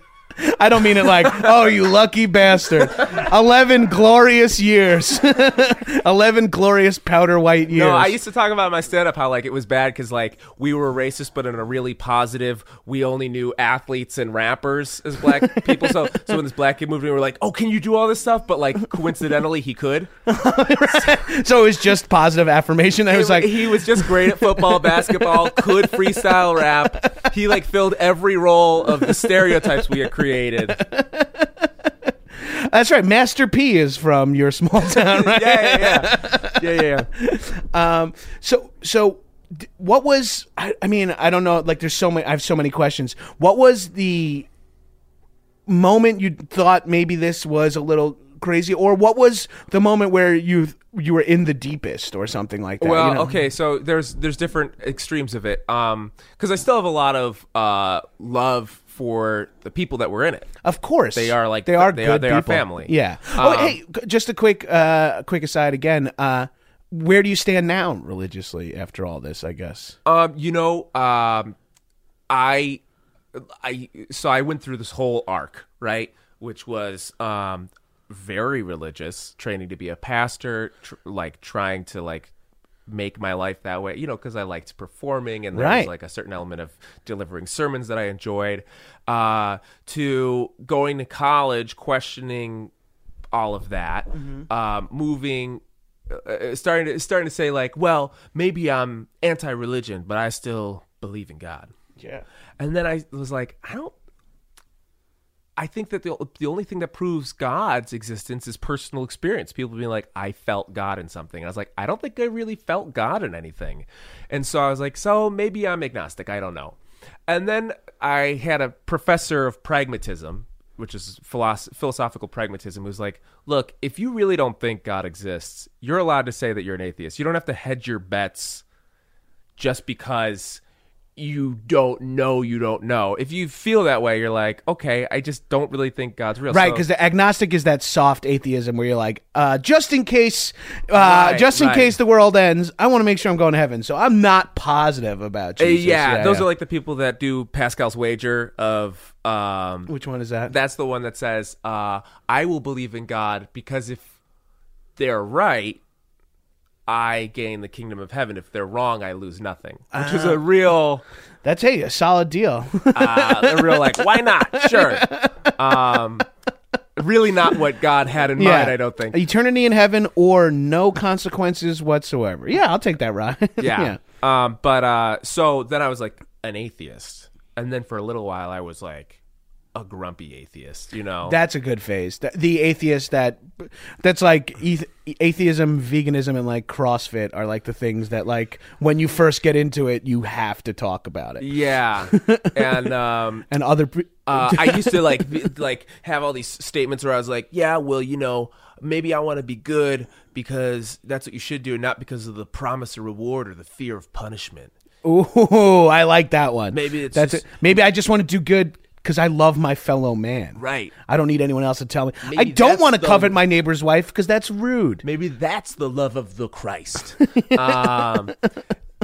Speaker 1: I don't mean it like, oh, you lucky bastard. 11 glorious years. 11 glorious powder white years.
Speaker 2: No, I used to talk about my stand up how like it was bad because like we were racist, but in a really positive. We only knew athletes and rappers as black people. So so when this black kid moved in, we were like, oh, can you do all this stuff? But like coincidentally, he could.
Speaker 1: so it was just positive affirmation. I was like,
Speaker 2: he was just great at football, basketball, could freestyle rap. He like filled every role of the stereotypes we had created.
Speaker 1: that's right. Master P is from your small town, right?
Speaker 2: Yeah, yeah, yeah, yeah, yeah. yeah.
Speaker 1: Um, so, so what was, I, I mean, I don't know, like there's so many, I have so many questions. What was the moment you thought maybe this was a little crazy or what was the moment where you, you were in the deepest or something like that?
Speaker 2: Well,
Speaker 1: you know?
Speaker 2: okay, so there's there's different extremes of it. Um, because I still have a lot of uh love for the people that were in it.
Speaker 1: Of course,
Speaker 2: They are like-
Speaker 1: they are
Speaker 2: they are- they are family.
Speaker 1: Yeah. oh,
Speaker 2: Um,
Speaker 1: hey, just a quick, uh, quick aside again. Uh, where do you stand now religiously after all this? I guess.
Speaker 2: Um, you know, um, I, I, so I went through this whole arc, right, which was um very religious, training to be a pastor, tr- like trying to like make my life that way, you know, because I liked performing and there
Speaker 1: Right.
Speaker 2: was like a certain element of delivering sermons that I enjoyed. Uh, to going to college, questioning all of that, um, moving uh, starting to starting to say like, well, maybe I'm anti-religion, but I still believe in God.
Speaker 1: Yeah.
Speaker 2: And then I was like, I don't. I think that the the only thing that proves God's existence is personal experience. People being like, I felt God in something. And I was like, I don't think I really felt God in anything. And so I was like, so maybe I'm agnostic. I don't know. And then I had a professor of pragmatism, which is philosoph- philosophical pragmatism, who's like, look, if you really don't think God exists, you're allowed to say that you're an atheist. You don't have to hedge your bets just because you don't know you don't know. If you feel that way, you're like, okay, I just don't really think God's real.
Speaker 1: Right,
Speaker 2: So-
Speaker 1: because the agnostic is that soft atheism where you're like, uh, just in case, uh,
Speaker 2: Right,
Speaker 1: just in
Speaker 2: right.
Speaker 1: case the world ends, I want to make sure I'm going to heaven. So I'm not positive about
Speaker 2: Uh,
Speaker 1: Jesus.
Speaker 2: yeah, those
Speaker 1: yeah.
Speaker 2: are like the people that do Pascal's wager of um
Speaker 1: Which one is that?
Speaker 2: that's the one that says, uh, I will believe in God because if they're right, I gain the kingdom of heaven. If they're wrong, I lose nothing. Which is a real
Speaker 1: That's hey, a solid deal.
Speaker 2: uh, a real like, why not? Sure. Um really not what God had in mind, I don't think.
Speaker 1: eternity in heaven or no consequences whatsoever. Yeah, I'll take that ride.
Speaker 2: yeah. Um, but uh, so then I was like an atheist, and then for a little while I was like a grumpy atheist. You know,
Speaker 1: That's a good phase. The, the atheist that that's like atheism, veganism, and like CrossFit are like the things that like when you first get into it, you have to talk about it.
Speaker 2: yeah, and um,
Speaker 1: And other pre-
Speaker 2: uh, I used to like be, like have all these statements where I was like, yeah, well, you know, maybe I want to be good because that's what you should do, not because of the promise of reward or the fear of punishment.
Speaker 1: Ooh, I like that one.
Speaker 2: Maybe it's
Speaker 1: that's
Speaker 2: just-
Speaker 1: it. Maybe I just want to do good because I love my fellow man.
Speaker 2: Right.
Speaker 1: I don't need anyone else to tell me. I don't want to
Speaker 2: the-
Speaker 1: covet my neighbor's wife because that's rude.
Speaker 2: Maybe that's the love of the Christ. um,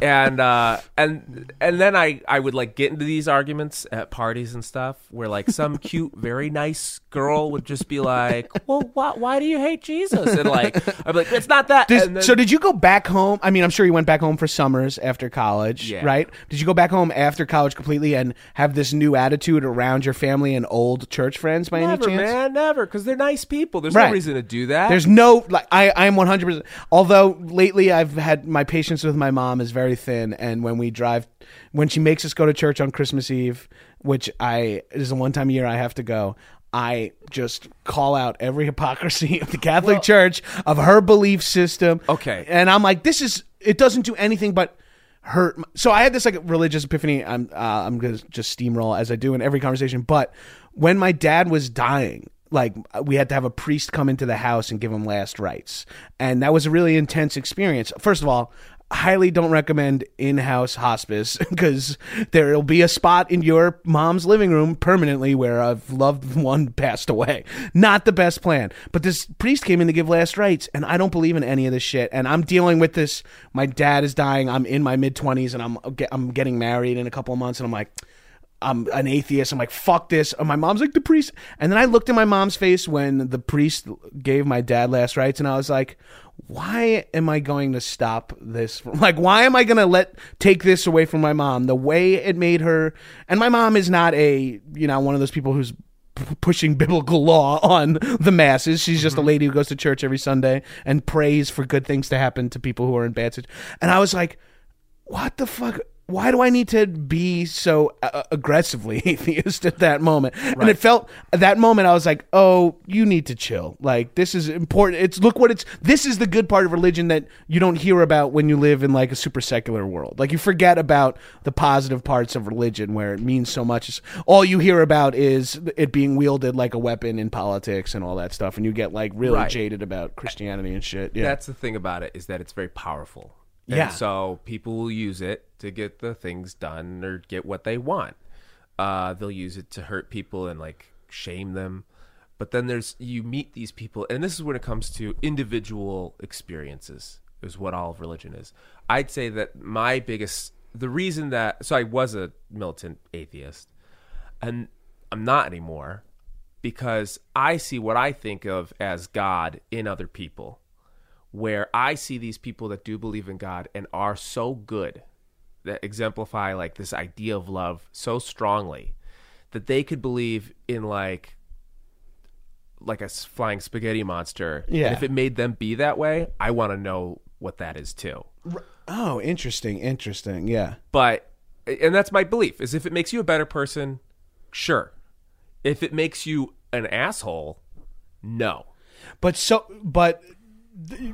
Speaker 2: and uh, and and then I I would like get into these arguments at parties and stuff where like some cute, very nice girl would just be like, "Well, why, why do you hate Jesus?" And like I'd be like, "It's not that."
Speaker 1: Does-
Speaker 2: then,
Speaker 1: so did you go back home? I mean, I'm sure you went back home for summers after college,
Speaker 2: Yeah.
Speaker 1: right? Did you go back home after college completely and have this new attitude around your family and old church friends by
Speaker 2: never,
Speaker 1: any chance?
Speaker 2: man, never, because they're nice people. There's
Speaker 1: Right.
Speaker 2: no reason to do that.
Speaker 1: There's no like I I am 100. percent Although lately I've had my patience with my mom is very thin, and when we drive, when she makes us go to church on Christmas Eve, which I is the one time a year I have to go. I just call out every hypocrisy of the Catholic Church of her belief system.
Speaker 2: Okay.
Speaker 1: and I'm like, this is it doesn't do anything but hurt. So I had this like religious epiphany. I'm uh, I'm gonna just steamroll as I do in every conversation. But when my dad was dying, like we had to have a priest come into the house and give him last rites, and that was a really intense experience. First of all. Highly don't recommend in-house hospice because there'll be a spot in your mom's living room permanently where a loved one passed away. Not the best plan. But this priest came in to give last rites, and I don't believe in any of this shit. And I'm dealing with this. My dad is dying. I'm in my mid twenties, and I'm I'm getting married in a couple of months, and I'm like. I'm an atheist. I'm like, fuck this. And my mom's like, the priest. And then I looked in my mom's face when the priest gave my dad last rites, and I was like, why am I going to stop this? Like, why am I going to let take this away from my mom? The way it made her, and my mom is not a, you know, one of those people who's p- pushing biblical law on the masses. She's just a mm-hmm. lady who goes to church every Sunday and prays for good things to happen to people who are in bad situations. And I was like, what the fuck? Why do I need to be so uh, aggressively atheist at that moment? And it felt at that moment I was like, "Oh, you need to chill. Like this is important. It's look what it's. This is the good part of religion that you don't hear about when you live in like a super secular world. Like you forget about the positive parts of religion where it means so much. All you hear about is it being wielded like a weapon in politics and all that stuff, and you get like really
Speaker 2: Right.
Speaker 1: jaded about Christianity and shit. Yeah,
Speaker 2: That's the thing about it is that it's very powerful. And
Speaker 1: Yeah.
Speaker 2: so people will use it to get the things done or get what they want. Uh, they'll use it to hurt people and like shame them. But then there's you meet these people, and this is when it comes to individual experiences. Is what all of religion is. I'd say that my biggest the reason that so I was a militant atheist, and I'm not anymore because I see what I think of as God in other people where I see these people that do believe in God and are so good that exemplify like this idea of love so strongly that they could believe in like like a flying spaghetti monster.
Speaker 1: Yeah.
Speaker 2: And if it made them be that way, I want to know what that is too.
Speaker 1: Oh, interesting, interesting. Yeah.
Speaker 2: But and that's my belief is if it makes you a better person, sure. If it makes you an asshole, no.
Speaker 1: But so, but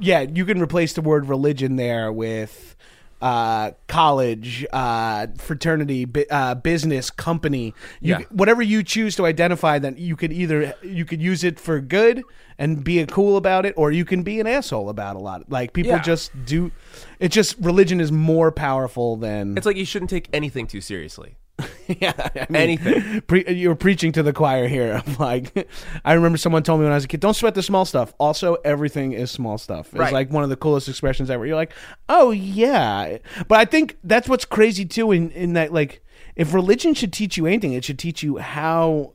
Speaker 1: yeah, you can replace the word religion there with uh, college, uh, fraternity, bu- uh, business, company. You,
Speaker 2: Yeah.
Speaker 1: Whatever you choose to identify, then you could either you could use it for good and be a cool about it, or you can be an asshole about a lot. Like people
Speaker 2: Yeah.
Speaker 1: just do. It's just religion is more powerful than
Speaker 2: It's like you shouldn't take anything too seriously.
Speaker 1: yeah, I mean,
Speaker 2: Anything.
Speaker 1: Pre- you're preaching to the choir here. I'm like, I remember someone told me when I was a kid, "Don't sweat the small stuff." Also, everything is small stuff. It's
Speaker 2: Right.
Speaker 1: like one of the coolest expressions ever. You're like, "Oh yeah," but I think that's what's crazy too. In in that, like, if religion should teach you anything, it should teach you how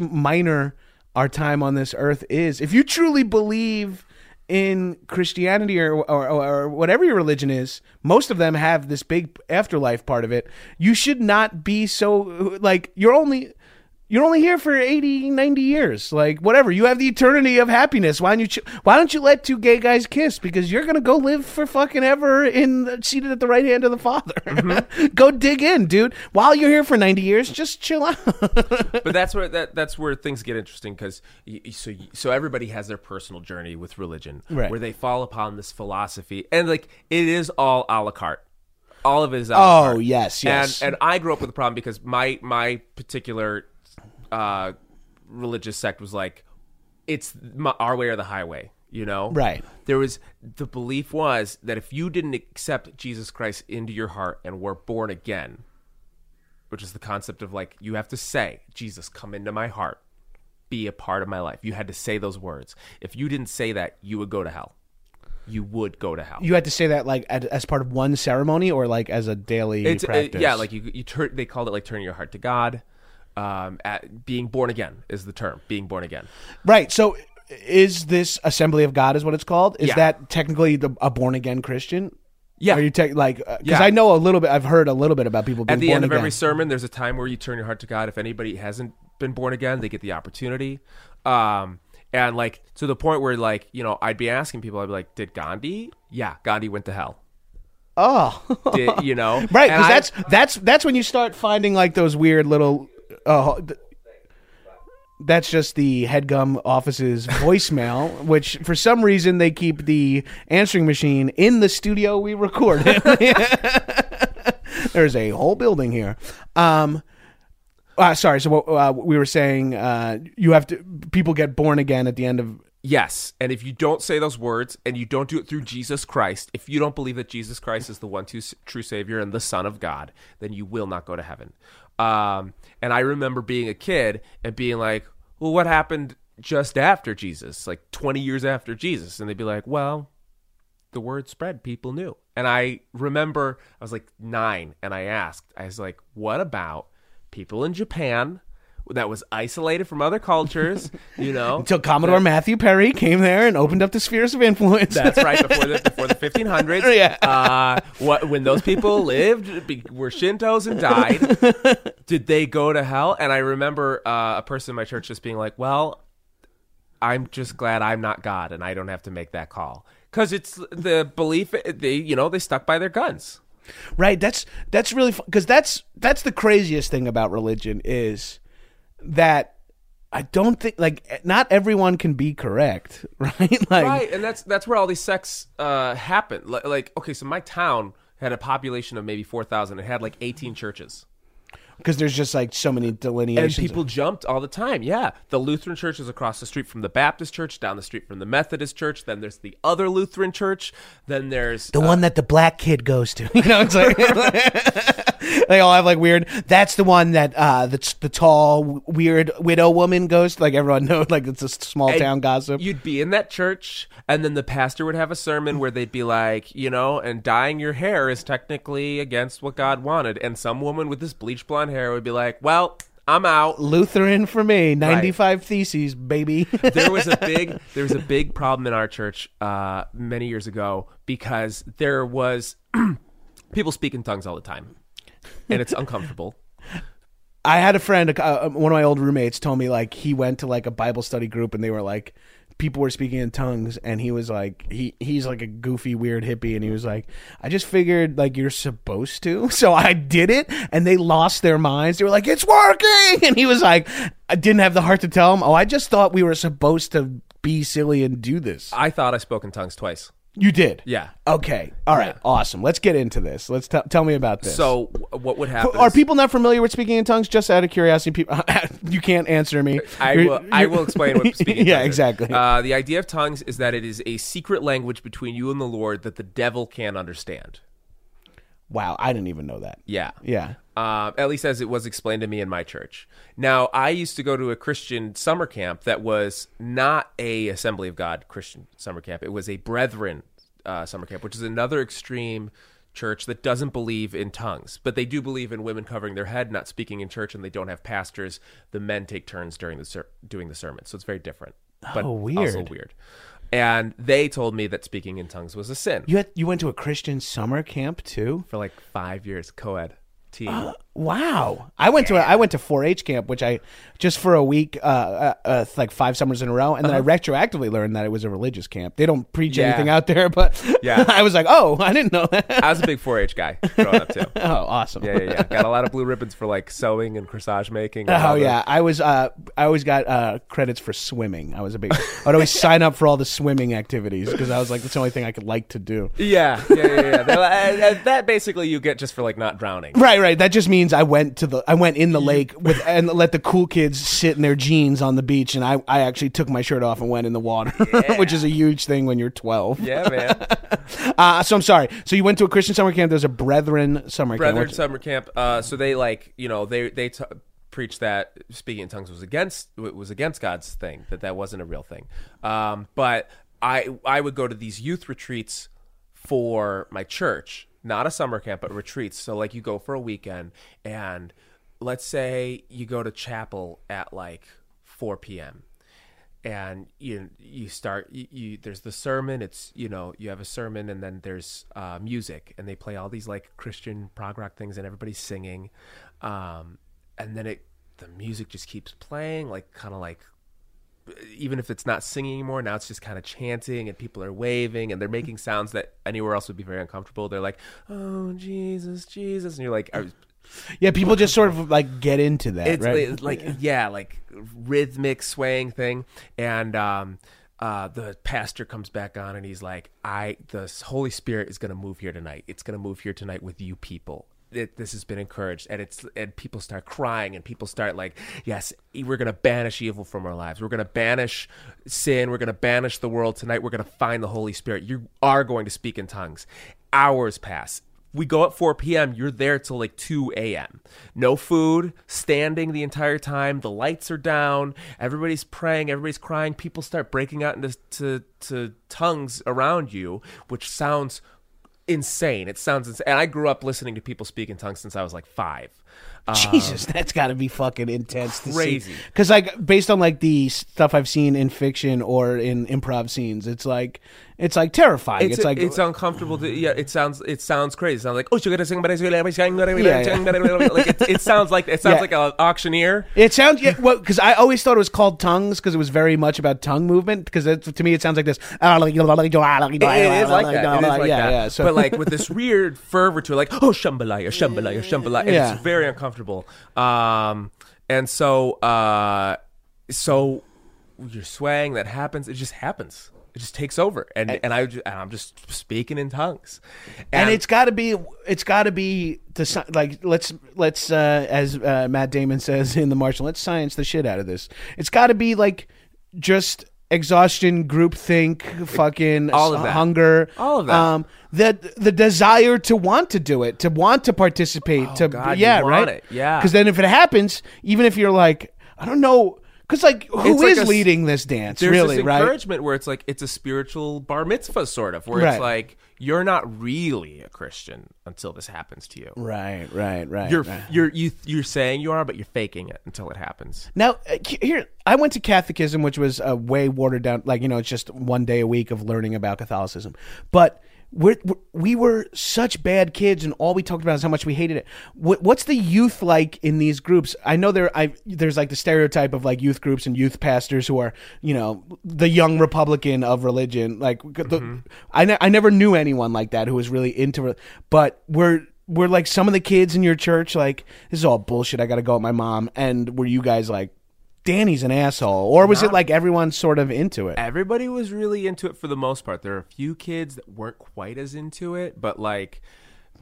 Speaker 1: minor our time on this earth is. If you truly believe in Christianity or, or or whatever your religion is, most of them have this big afterlife part of it. You should not be so like you're only you're only here for 80 90 years. Like whatever. You have the eternity of happiness. Why don't you ch- why don't you let two gay guys kiss? Because you're gonna go live for fucking ever in the, seated at the right hand of the father. Mm-hmm. Go dig in dude. While you're here for 90 years just chill out.
Speaker 2: But that's where that that's where things get interesting because so so everybody has their personal journey with religion
Speaker 1: Right.
Speaker 2: where they fall upon this philosophy. And like it is all a la carte. All of it is a la
Speaker 1: Oh,
Speaker 2: carte.
Speaker 1: yes, yes.
Speaker 2: and and I grew up with a problem because my my particular uh religious sect was like it's my, our way or the highway you know?
Speaker 1: Right.
Speaker 2: there was the belief was that if you didn't accept Jesus Christ into your heart and were born again which is the concept of like you have to say jesus come into my heart. Be a part of my life. You had to say those words. If you didn't say that you would go to hell. You would go to hell.
Speaker 1: You had to say that like as, as part of one ceremony or like as a daily
Speaker 2: it's
Speaker 1: practice?
Speaker 2: yeah like you you turn they called it like turning your heart to god um at, being born again is the term being born again.
Speaker 1: Right. So is this assembly of god is what it's called? Is
Speaker 2: Yeah.
Speaker 1: that technically the, a born again christian?
Speaker 2: Yeah.
Speaker 1: are you te- like because
Speaker 2: Yeah.
Speaker 1: i know a little bit i've heard a little bit about people being
Speaker 2: at the end of
Speaker 1: again.
Speaker 2: every sermon there's a time where you turn your heart to god. If anybody hasn't been born again they get the opportunity. Um and like to the point where like you know i'd be asking people i'd be like did gandhi? Yeah gandhi went to hell.
Speaker 1: Oh.
Speaker 2: Did you know?
Speaker 1: Right because that's that's that's when you start finding like those weird little uh th- that's just the headgum office's voicemail which for some reason they keep the answering machine in the studio we record There's a whole building here. Um, uh, sorry. So uh, we were saying, uh, you have to people get born again at the end of.
Speaker 2: Yes, and if you don't say those words and you don't do it through Jesus Christ, if you don't believe that Jesus Christ is the one true Savior and the Son of God, then you will not go to heaven. Um, and I remember being a kid and being like, "Well, what happened just after Jesus? Like 20 years after Jesus?" And they'd be like, "Well, the word spread, people knew." And I remember I was like nine, and I asked, I was like, "What about people in Japan?" That was isolated from other cultures, you know.
Speaker 1: Until Commodore Matthew Perry came there and opened up the spheres of influence.
Speaker 2: That's right before the before the 1500s.
Speaker 1: Yeah.
Speaker 2: Uh, what when those people lived be, were Shintos and died? did they go to hell? And I remember uh, a person in my church just being like, "Well, I'm just glad I'm not God and I don't have to make that call." Because it's the belief they you know they stuck by their guns.
Speaker 1: Right. That's that's really because that's that's the craziest thing about religion is that I don't think like not everyone can be correct, right? Like
Speaker 2: right and that's that's where all these sects uh happen like, like okay so my town had a population of maybe 4000 it had like 18 churches
Speaker 1: because there's just like so many delineations.
Speaker 2: and people jumped all the time yeah the lutheran church is across the street from the baptist church down the street from the methodist church then there's the other lutheran church then there's
Speaker 1: the one that the black kid goes to, you know, it's like they all have like weird. That's the one that uh the the tall weird widow woman goes. to. Like everyone knows, like it's a small town gossip.
Speaker 2: You'd be in that church, and then the pastor would have a sermon where they'd be like, you know, and dyeing your hair is technically against what God wanted. And some woman with this bleach blonde hair would be like, well, I'm out.
Speaker 1: Lutheran for me, ninety five theses, baby.
Speaker 2: there was a big there was a big problem in our church uh, many years ago because there was people speak in tongues all the time, and it's uncomfortable.
Speaker 1: I had a friend, uh, one of my old roommates, told me like he went to like a Bible study group and they were like, people were speaking in tongues and he was like, he he's like a goofy weird hippie and he was like, I just figured like you're supposed to, so I did it and they lost their minds. They were like, it's working, and he was like, I didn't have the heart to tell him. Oh, I just thought we were supposed to be silly and do this.
Speaker 2: I thought I spoke in tongues twice.
Speaker 1: You did,
Speaker 2: Yeah.
Speaker 1: Okay, all right,
Speaker 2: Yeah.
Speaker 1: awesome. Let's get into this. Let's t- tell me about this.
Speaker 2: So what would happen?
Speaker 1: Are
Speaker 2: is-
Speaker 1: people not familiar with speaking in tongues? Just out of curiosity, people, you can't answer me.
Speaker 2: I
Speaker 1: You're-
Speaker 2: will. I will explain what speaking.
Speaker 1: yeah, exactly.
Speaker 2: Uh, the idea of tongues is that it is a secret language between you and the Lord that the devil can't understand.
Speaker 1: wow, I didn't even know that.
Speaker 2: Yeah.
Speaker 1: Yeah.
Speaker 2: Uh, at least as it was explained to me in my church. Now, I used to go to a Christian summer camp that was not a Assembly of God Christian summer camp. It was a Brethren uh, summer camp, which is another extreme church that doesn't believe in tongues, but they do believe in women covering their head, not speaking in church, and they don't have pastors. The men take turns during the ser- doing the sermon, so it's very different. But
Speaker 1: Oh, weird.
Speaker 2: Also weird. And they told me that speaking in tongues was a sin
Speaker 1: You had, you went to a Christian summer camp too?
Speaker 2: for like five years, co-ed team.
Speaker 1: Wow. I went to a, I went to 4-H camp, which I just for a week, uh, uh, uh like five summers in a row, and then I retroactively learned that it was a religious camp. They don't preach
Speaker 2: Uh-huh. Yeah.
Speaker 1: anything out there, but
Speaker 2: Yeah.
Speaker 1: I was like, oh, I didn't know that.
Speaker 2: I was a big 4-H guy growing up too.
Speaker 1: oh, awesome.
Speaker 2: Yeah, yeah, yeah. Got a lot of blue ribbons for like sewing and corsage making. and
Speaker 1: Oh
Speaker 2: the-
Speaker 1: yeah, I was. Uh, I always got uh, credits for swimming. I was a big. I'd always sign up for all the swimming activities because I was like, that's the only thing I could like to do.
Speaker 2: yeah, yeah, yeah. yeah. Like- and- and that basically you get just for like not drowning.
Speaker 1: Right, right. That just means I went to the. I went in the lake with and let the cool kids sit in their jeans on the beach, and I, I actually took my shirt off and went in the water, which is a huge thing when you're 12.
Speaker 2: Yeah, man.
Speaker 1: Uh, so I'm sorry. So you went to a Christian summer camp. There's a Brethren summer
Speaker 2: Brethren
Speaker 1: camp.
Speaker 2: summer camp. Uh, so they like you know they they t- preached that speaking in tongues was against was against God's thing that that wasn't a real thing. Um, but I I would go to these youth retreats for my church, not a summer camp, but retreats. So like you go for a weekend, and let's say you go to chapel at like 4 p.m. and you you start you, you there's the sermon it's you know you have a sermon and then there's uh, music and they play all these like christian prog rock things and everybody's singing um, and then it the music just keeps playing like kind of like even if it's not singing anymore now it's just kind of chanting and people are waving and they're making sounds that anywhere else would be very uncomfortable they're like oh jesus jesus and you're like I was,
Speaker 1: Yeah, people just sort of like get into that,
Speaker 2: it's
Speaker 1: right?
Speaker 2: like, like yeah like rhythmic swaying thing and um uh, the pastor comes back on and he's like, "I, the Holy Spirit is going to move here tonight. It's going to move here tonight with you people." It, this has been encouraged, and it's and people start crying, and people start like, yes, we're gonna banish evil from our lives. We're gonna banish sin. We're gonna banish the world tonight. We're gonna find the Holy Spirit. You are going to speak in tongues. Hours pass. We go at 4 p.m. You're there till like 2 a.m. No food, standing the entire time. The lights are down. Everybody's praying. Everybody's crying. People start breaking out into to, to tongues around you, which sounds insane. It sounds insane. And I grew up listening to people speak in tongues since I was like five.
Speaker 1: Um, Jesus, that's got to be fucking intense.
Speaker 2: Crazy.
Speaker 1: Because like based on like the stuff I've seen in fiction or in improv scenes, it's like it's like terrifying. It's,
Speaker 2: It's,
Speaker 1: like
Speaker 2: it's uncomfortable. To, yeah, it sounds it sounds crazy. It sounds like oh, you're gonna sing, but
Speaker 1: Yeah,
Speaker 2: like it, it sounds like it sounds
Speaker 1: Yeah.
Speaker 2: like an auctioneer.
Speaker 1: It sounds yeah, well because I always thought it was called tongues because it was very much about tongue movement because to me it sounds like this.
Speaker 2: It is like that. It is like
Speaker 1: yeah,
Speaker 2: that.
Speaker 1: yeah. So,
Speaker 2: but like with this weird fervor to it, like oh shambalaya, shambalaya, shambalaya. And
Speaker 1: Yeah.
Speaker 2: It's very uncomfortable. Um, and so uh, so you're swaying. That happens. It just happens. It just takes over, and and I ju- and I'm just speaking in tongues,
Speaker 1: and it's got to be it's got to be the like let's let's uh, as uh, Matt Damon says in The Martian, let's science the shit out of this. It's got to be like just exhaustion, groupthink, fucking
Speaker 2: All of that.
Speaker 1: hunger,
Speaker 2: All of that.
Speaker 1: Um, the the desire to want to do it, to want to participate, to
Speaker 2: Oh, God, you
Speaker 1: yeah,
Speaker 2: want
Speaker 1: right,
Speaker 2: it, yeah.
Speaker 1: Because then if it happens, even if you're like, I don't know, because like who
Speaker 2: It's like
Speaker 1: is
Speaker 2: a s-
Speaker 1: leading this dance,
Speaker 2: there's
Speaker 1: really,
Speaker 2: this
Speaker 1: right?
Speaker 2: encouragement where it's like it's a spiritual bar mitzvah sort of where
Speaker 1: Right.
Speaker 2: it's like you're not really a Christian until this happens to you.
Speaker 1: Right, right, right.
Speaker 2: You're
Speaker 1: right.
Speaker 2: you're you you're saying you are, but you're faking it until it happens.
Speaker 1: Now, uh, here, I went to Catholicism, which was a way watered down, like, you know, it's just one day a week of learning about Catholicism. But we're, we're, were such bad kids, and all we talked about is how much we hated it. What, what's the youth like in these groups? I know there, I, there's like the stereotype of like youth groups and youth pastors who are, you know, the young Republican of religion. Like, the, mm-hmm. I, ne- I never knew anyone like that who was really into it. But we're, were like some of the kids in your church like this is all bullshit i gotta go with my mom and were you guys like danny's an asshole or was it like everyone sort of into it
Speaker 2: Everybody was really into it for the most part. There are a few kids that weren't quite as into it, but like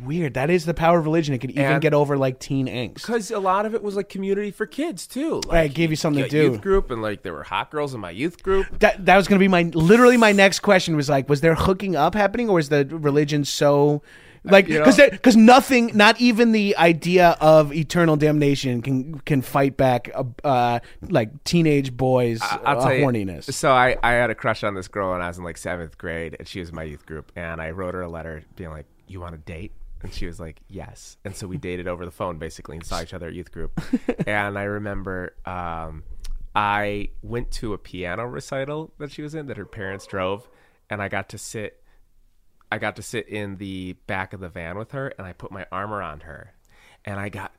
Speaker 1: weird that is the power of religion it could even
Speaker 2: And-
Speaker 1: get over like teen angst
Speaker 2: because a lot of it was like community for kids too. Like,
Speaker 1: Right, it gave you something to do.
Speaker 2: Youth group and like there were hot girls in my youth group.
Speaker 1: that, that was gonna be my literally my next question was like was there hooking up happening or was the religion so like
Speaker 2: You know-
Speaker 1: because because nothing not even the idea of eternal damnation can can fight back uh, uh like teenage boys
Speaker 2: I'll
Speaker 1: uh,
Speaker 2: tell you.
Speaker 1: horniness
Speaker 2: So I, I had a crush on this girl when I was in like seventh grade, and she was in my youth group. And I wrote her a letter being like, "You want a date?" And she was like, "Yes." And so we dated over the phone basically, and saw each other at youth group. and I remember um, I went to a piano recital that she was in that her parents drove, and I got to sit. I got to sit in the back of the van with her, and I put my arm around her, and I got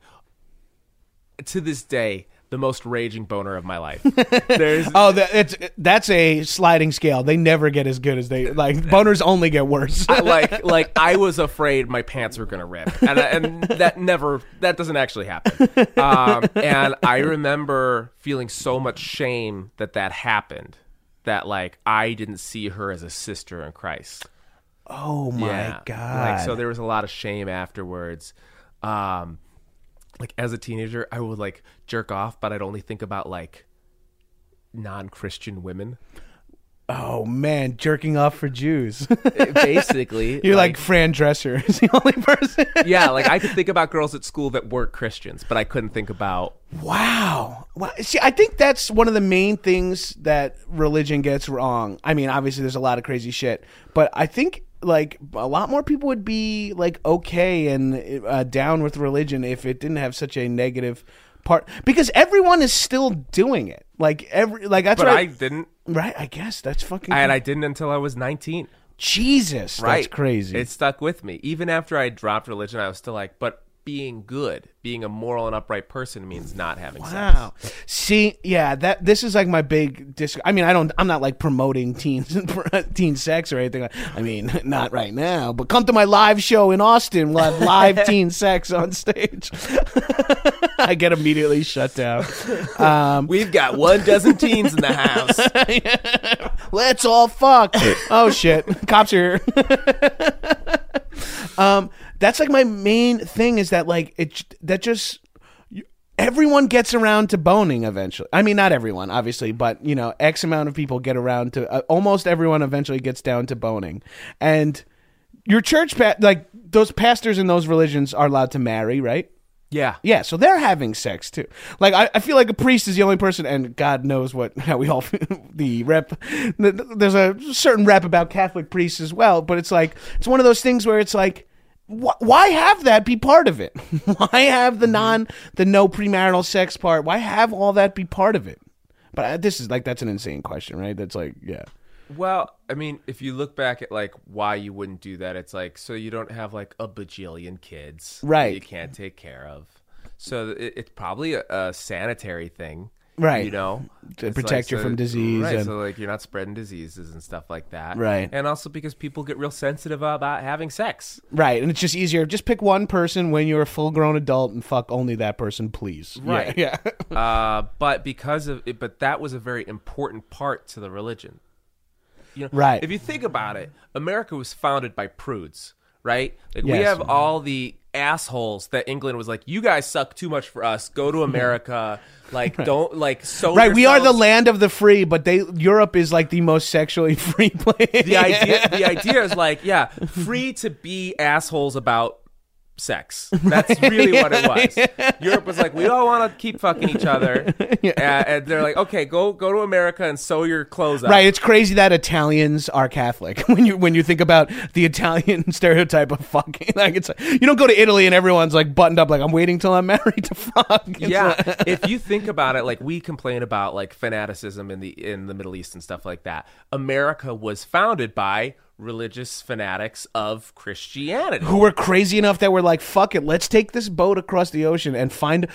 Speaker 2: to this day the most raging boner of my life. There's
Speaker 1: Oh, that, it's that's a sliding scale. They never get as good as they like. Boners only get worse.
Speaker 2: I- like like I was afraid my pants were gonna rip, and and that never that doesn't actually happen. Um, and I remember feeling so much shame that that happened. That like I didn't see her as a sister in Christ.
Speaker 1: Oh my
Speaker 2: Yeah.
Speaker 1: god!
Speaker 2: Like so, there was a lot of shame afterwards. Um, like as a teenager, I would like jerk off, but I'd only think about like non-Christian women.
Speaker 1: oh man, jerking off for Jews.
Speaker 2: Basically,
Speaker 1: You're like, Fran Drescher is the only person.
Speaker 2: yeah, like I could think about girls at school that weren't Christians, but I couldn't think about
Speaker 1: Wow. Well, see, I think that's one of the main things that religion gets wrong. I mean, obviously, there's a lot of crazy shit, but I think like a lot more people would be like okay and uh, down with religion if it didn't have such a negative part because everyone is still doing it. Like every like that's right.
Speaker 2: but I didn't,
Speaker 1: right. I guess that's fucking.
Speaker 2: and I didn't until I was 19.
Speaker 1: Jesus,
Speaker 2: Right,
Speaker 1: that's crazy.
Speaker 2: It stuck with me. Even after I dropped religion, I was still like, but being good, being a moral and upright person means not having sex.
Speaker 1: Wow. See, yeah, that this is like my big dis. I mean, I don't. I'm not like promoting teens, teen sex or anything. I mean, not right now. But come to my live show in Austin. We'll have live teen sex on stage. I get immediately shut down. Um,
Speaker 2: We've got one dozen teens in the house.
Speaker 1: let's all fuck. oh shit, cops are here. Um, that's like my main thing is that like it that just everyone gets around to boning eventually. I mean, not everyone, obviously, but you know, X amount of people get around to uh, almost everyone eventually gets down to boning, and your church, pa- like those pastors in those religions, are allowed to marry, right?
Speaker 2: Yeah.
Speaker 1: Yeah, so they're having sex too. Like I, I feel like a priest is the only person, and God knows what how we all the rep. There's a certain rep about Catholic priests as well, but it's like it's one of those things where it's like, wh- why have that be part of it? why have the non the no premarital sex part? Why have all that be part of it? But uh, this is like that's an insane question, right? That's like yeah.
Speaker 2: Well, I mean, if you look back at like why you wouldn't do that, it's like so you don't have like a bajillion kids that
Speaker 1: Right.
Speaker 2: you can't take care of. So it, it's probably a, a sanitary thing,
Speaker 1: Right.
Speaker 2: You know,
Speaker 1: To
Speaker 2: It's
Speaker 1: protect you
Speaker 2: so-
Speaker 1: from disease
Speaker 2: right?
Speaker 1: and-
Speaker 2: so like you're not spreading diseases and stuff like that,
Speaker 1: Right.
Speaker 2: And also because people get real sensitive about having sex,
Speaker 1: Right, and it's just easier. Just pick one person when you're a full grown adult and fuck only that person, please.
Speaker 2: Right.
Speaker 1: Yeah.
Speaker 2: uh, but because of it, but that was a very important part to the religion. You know,
Speaker 1: Right.
Speaker 2: If you think about it, America was founded by prudes, right? Like we have all the assholes that England was like, you guys suck too much for us. Go to America. Like, don't like so.
Speaker 1: Right, we are the land of the free, but they Europe is like the most sexually free place.
Speaker 2: The idea, the idea is like, yeah, free to be assholes about sex. That's really what it was. Europe was like, we all want to keep fucking each other, and, uh, and they're like, okay, go go to America and sew your clothes up.
Speaker 1: Right, it's crazy that Italians are Catholic when you when you think about the Italian stereotype of fucking. Like it's like, you don't go to Italy and everyone's like buttoned up like I'm waiting till I'm married to fuck. It's
Speaker 2: yeah
Speaker 1: like-
Speaker 2: if you think about it like we complain about like fanaticism in the in the middle east and stuff like that america was founded by religious fanatics of christianity
Speaker 1: who were crazy enough that we're like, fuck it, let's take this boat across the ocean and find.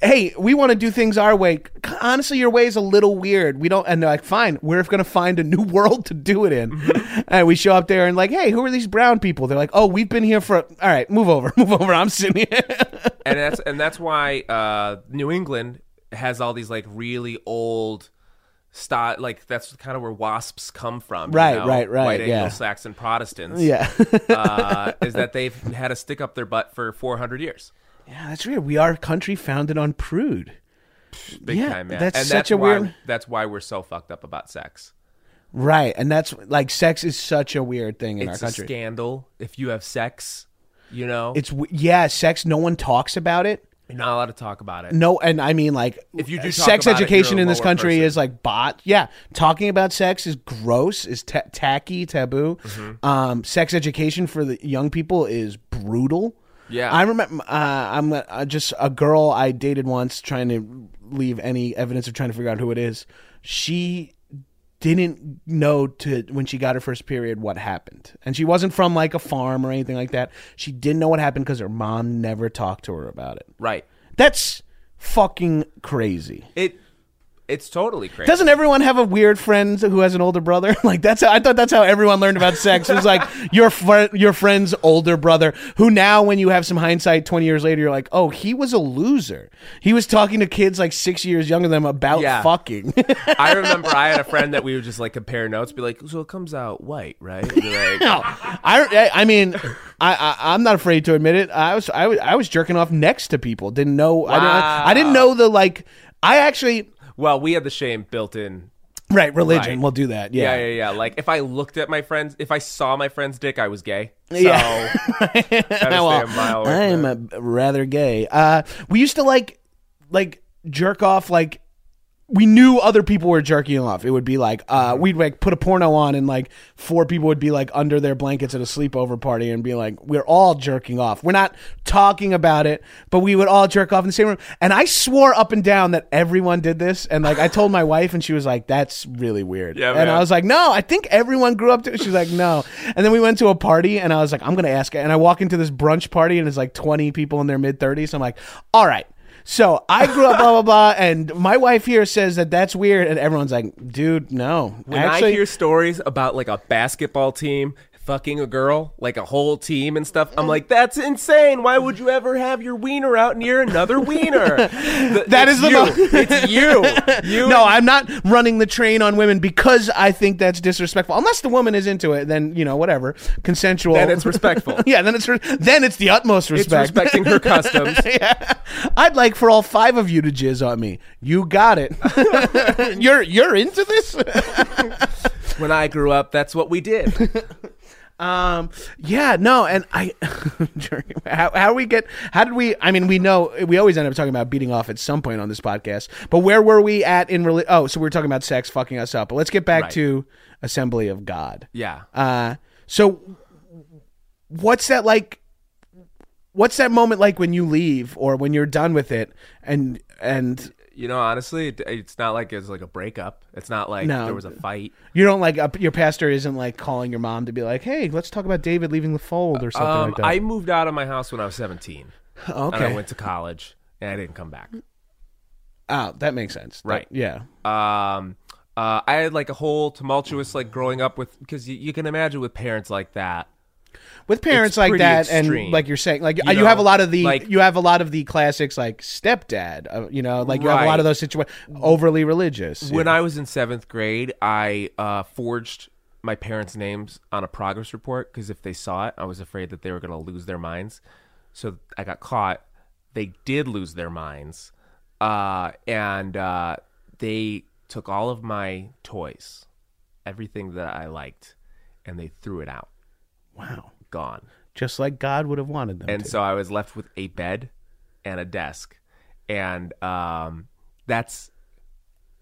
Speaker 1: Hey, we want to do things our way. Honestly, your way is a little weird. We don't, and they're like, fine, we're going to find a new world to do it in.
Speaker 2: Mm-hmm.
Speaker 1: And we show up there and like, hey, who are these brown people? They're like, oh, we've been here for. All right, move over, move over. I'm sitting here.
Speaker 2: and that's and that's why uh new england has all these like really old style like that's kind of where wasps come from you
Speaker 1: Right,
Speaker 2: know?
Speaker 1: right, right,
Speaker 2: white
Speaker 1: yeah.
Speaker 2: anglo-saxon protestants
Speaker 1: yeah,
Speaker 2: uh, is that they've had a stick up their butt for 400 years
Speaker 1: yeah, that's weird. We are a country founded on prude.
Speaker 2: big
Speaker 1: Yeah,
Speaker 2: time man
Speaker 1: that's
Speaker 2: and
Speaker 1: such
Speaker 2: that's
Speaker 1: a
Speaker 2: why,
Speaker 1: weird-
Speaker 2: that's why we're so fucked up about sex
Speaker 1: Right, and that's like sex is such a weird thing in
Speaker 2: it's
Speaker 1: our
Speaker 2: a
Speaker 1: country.
Speaker 2: scandal if you have sex you know
Speaker 1: It's yeah, sex. No one talks about it.
Speaker 2: You're not allowed to talk about it
Speaker 1: No, and I mean like
Speaker 2: If you do
Speaker 1: sex
Speaker 2: about it,
Speaker 1: education in this country
Speaker 2: person.
Speaker 1: is like bot. Yeah, talking about sex is gross, is ta- tacky, taboo.
Speaker 2: Mm-hmm.
Speaker 1: Um, sex education for the young people is brutal.
Speaker 2: Yeah.
Speaker 1: I remember. Uh, I'm uh, just a girl I dated once, trying to leave any evidence of trying to figure out who it is. She didn't know to when she got her first period what happened. And she wasn't from like a farm or anything like that. She didn't know what happened because her mom never talked to her about it.
Speaker 2: Right.
Speaker 1: That's fucking crazy.
Speaker 2: it it's totally crazy
Speaker 1: Doesn't everyone have a weird friend who has an older brother? Like that's how, I thought that's how everyone learned about sex. It was like your fr- your friend's older brother who now when you have some hindsight 20 years later you're like, "Oh, he was a loser. He was talking to kids like 6 years younger than him about
Speaker 2: Yeah.
Speaker 1: fucking."
Speaker 2: I remember I had a friend that we would just like compare notes, be like, "So it comes out white, right?" Be like,
Speaker 1: No, I, I mean, I, I I'm not afraid to admit it. I was I was I was jerking off next to people. Didn't know. I, didn't, I didn't know the like. I actually
Speaker 2: well, we had the shame built in.
Speaker 1: right religion.
Speaker 2: Right.
Speaker 1: We'll do that.
Speaker 2: Yeah,
Speaker 1: Yeah,
Speaker 2: yeah, yeah. Like if I looked at my friends, if I saw my friend's dick, I was gay. So
Speaker 1: Yeah. Well,
Speaker 2: a mile away from
Speaker 1: I'm rather gay. Uh, we used to like like jerk off like we knew other people were jerking off. It would be like uh, we'd like put a porno on and like four people would be like under their blankets at a sleepover party and be like, we're all jerking off. We're not talking about it, but we would all jerk off in the same room. And I swore up and down that everyone did this. And like I told my wife, and she was like, "That's really weird."
Speaker 2: Yeah,
Speaker 1: and
Speaker 2: man.
Speaker 1: I was like, "No, I think everyone grew up to." it." She's like, "No." And then we went to a party, and I was like, "I'm gonna ask." her. And I walk into this brunch party, and it's like 20 people in their mid 30s. I'm like, "All right." So I grew up, blah blah blah, and my wife here says that that's weird, and everyone's like, "Dude, no."
Speaker 2: When I hear stories about like a basketball team fucking a girl, like a whole team and stuff. I'm like, that's insane. Why would you ever have your wiener out near another wiener? Th-
Speaker 1: That
Speaker 2: it's
Speaker 1: is the
Speaker 2: you.
Speaker 1: mo-
Speaker 2: it's you. You.
Speaker 1: no, I'm not running the train on women because I think that's disrespectful. Unless the woman is into it, then you know whatever, consensual.
Speaker 2: Then it's respectful.
Speaker 1: yeah, then it's re- then it's the utmost
Speaker 2: It's
Speaker 1: respect.
Speaker 2: respecting her customs.
Speaker 1: yeah. I'd like for all five of you to jizz on me. You got it. you're you're into this.
Speaker 2: When I grew up, that's what we did.
Speaker 1: Um. Yeah. No. And I. how, how we get? How did we? I mean, we know we always end up talking about beating off at some point on this podcast. But where were we at in? Reli- oh, so we were talking about sex fucking us up. But let's get back
Speaker 2: Right.
Speaker 1: to Assembly of God.
Speaker 2: Yeah.
Speaker 1: Uh. So, what's that like? What's that moment like when you leave or when you're done with it? And and
Speaker 2: You know, honestly, it, it's not like it's like a breakup. It's not like
Speaker 1: No.
Speaker 2: there was a fight.
Speaker 1: you don't like your pastor isn't like calling your mom to be like, hey, let's talk about David leaving the fold or something
Speaker 2: Um,
Speaker 1: like that.
Speaker 2: I moved out of my house when I was 17.
Speaker 1: okay.
Speaker 2: And I went to college and I didn't come back.
Speaker 1: Oh, that makes sense. That-
Speaker 2: Right.
Speaker 1: yeah.
Speaker 2: Um, uh, I had like a whole tumultuous like growing up with because you, you can imagine with parents like that.
Speaker 1: With parents like that,
Speaker 2: extreme.
Speaker 1: and like you're saying, like you,
Speaker 2: You
Speaker 1: have a lot of the
Speaker 2: like-
Speaker 1: you have a lot of the classics like stepdad. Uh, you know, like you have a lot of those situations overly religious.
Speaker 2: When
Speaker 1: yeah.
Speaker 2: I was in seventh grade, I uh, forged my parents' names on a progress report because if they saw it, I was afraid that they were going to lose their minds. So I got caught. They did lose their minds, uh, and uh, they took all of my toys, everything that I liked, and they threw it out.
Speaker 1: wow,
Speaker 2: Gone.
Speaker 1: just like God would have wanted them.
Speaker 2: and
Speaker 1: to.
Speaker 2: so I was left with a bed and a desk, and um, that's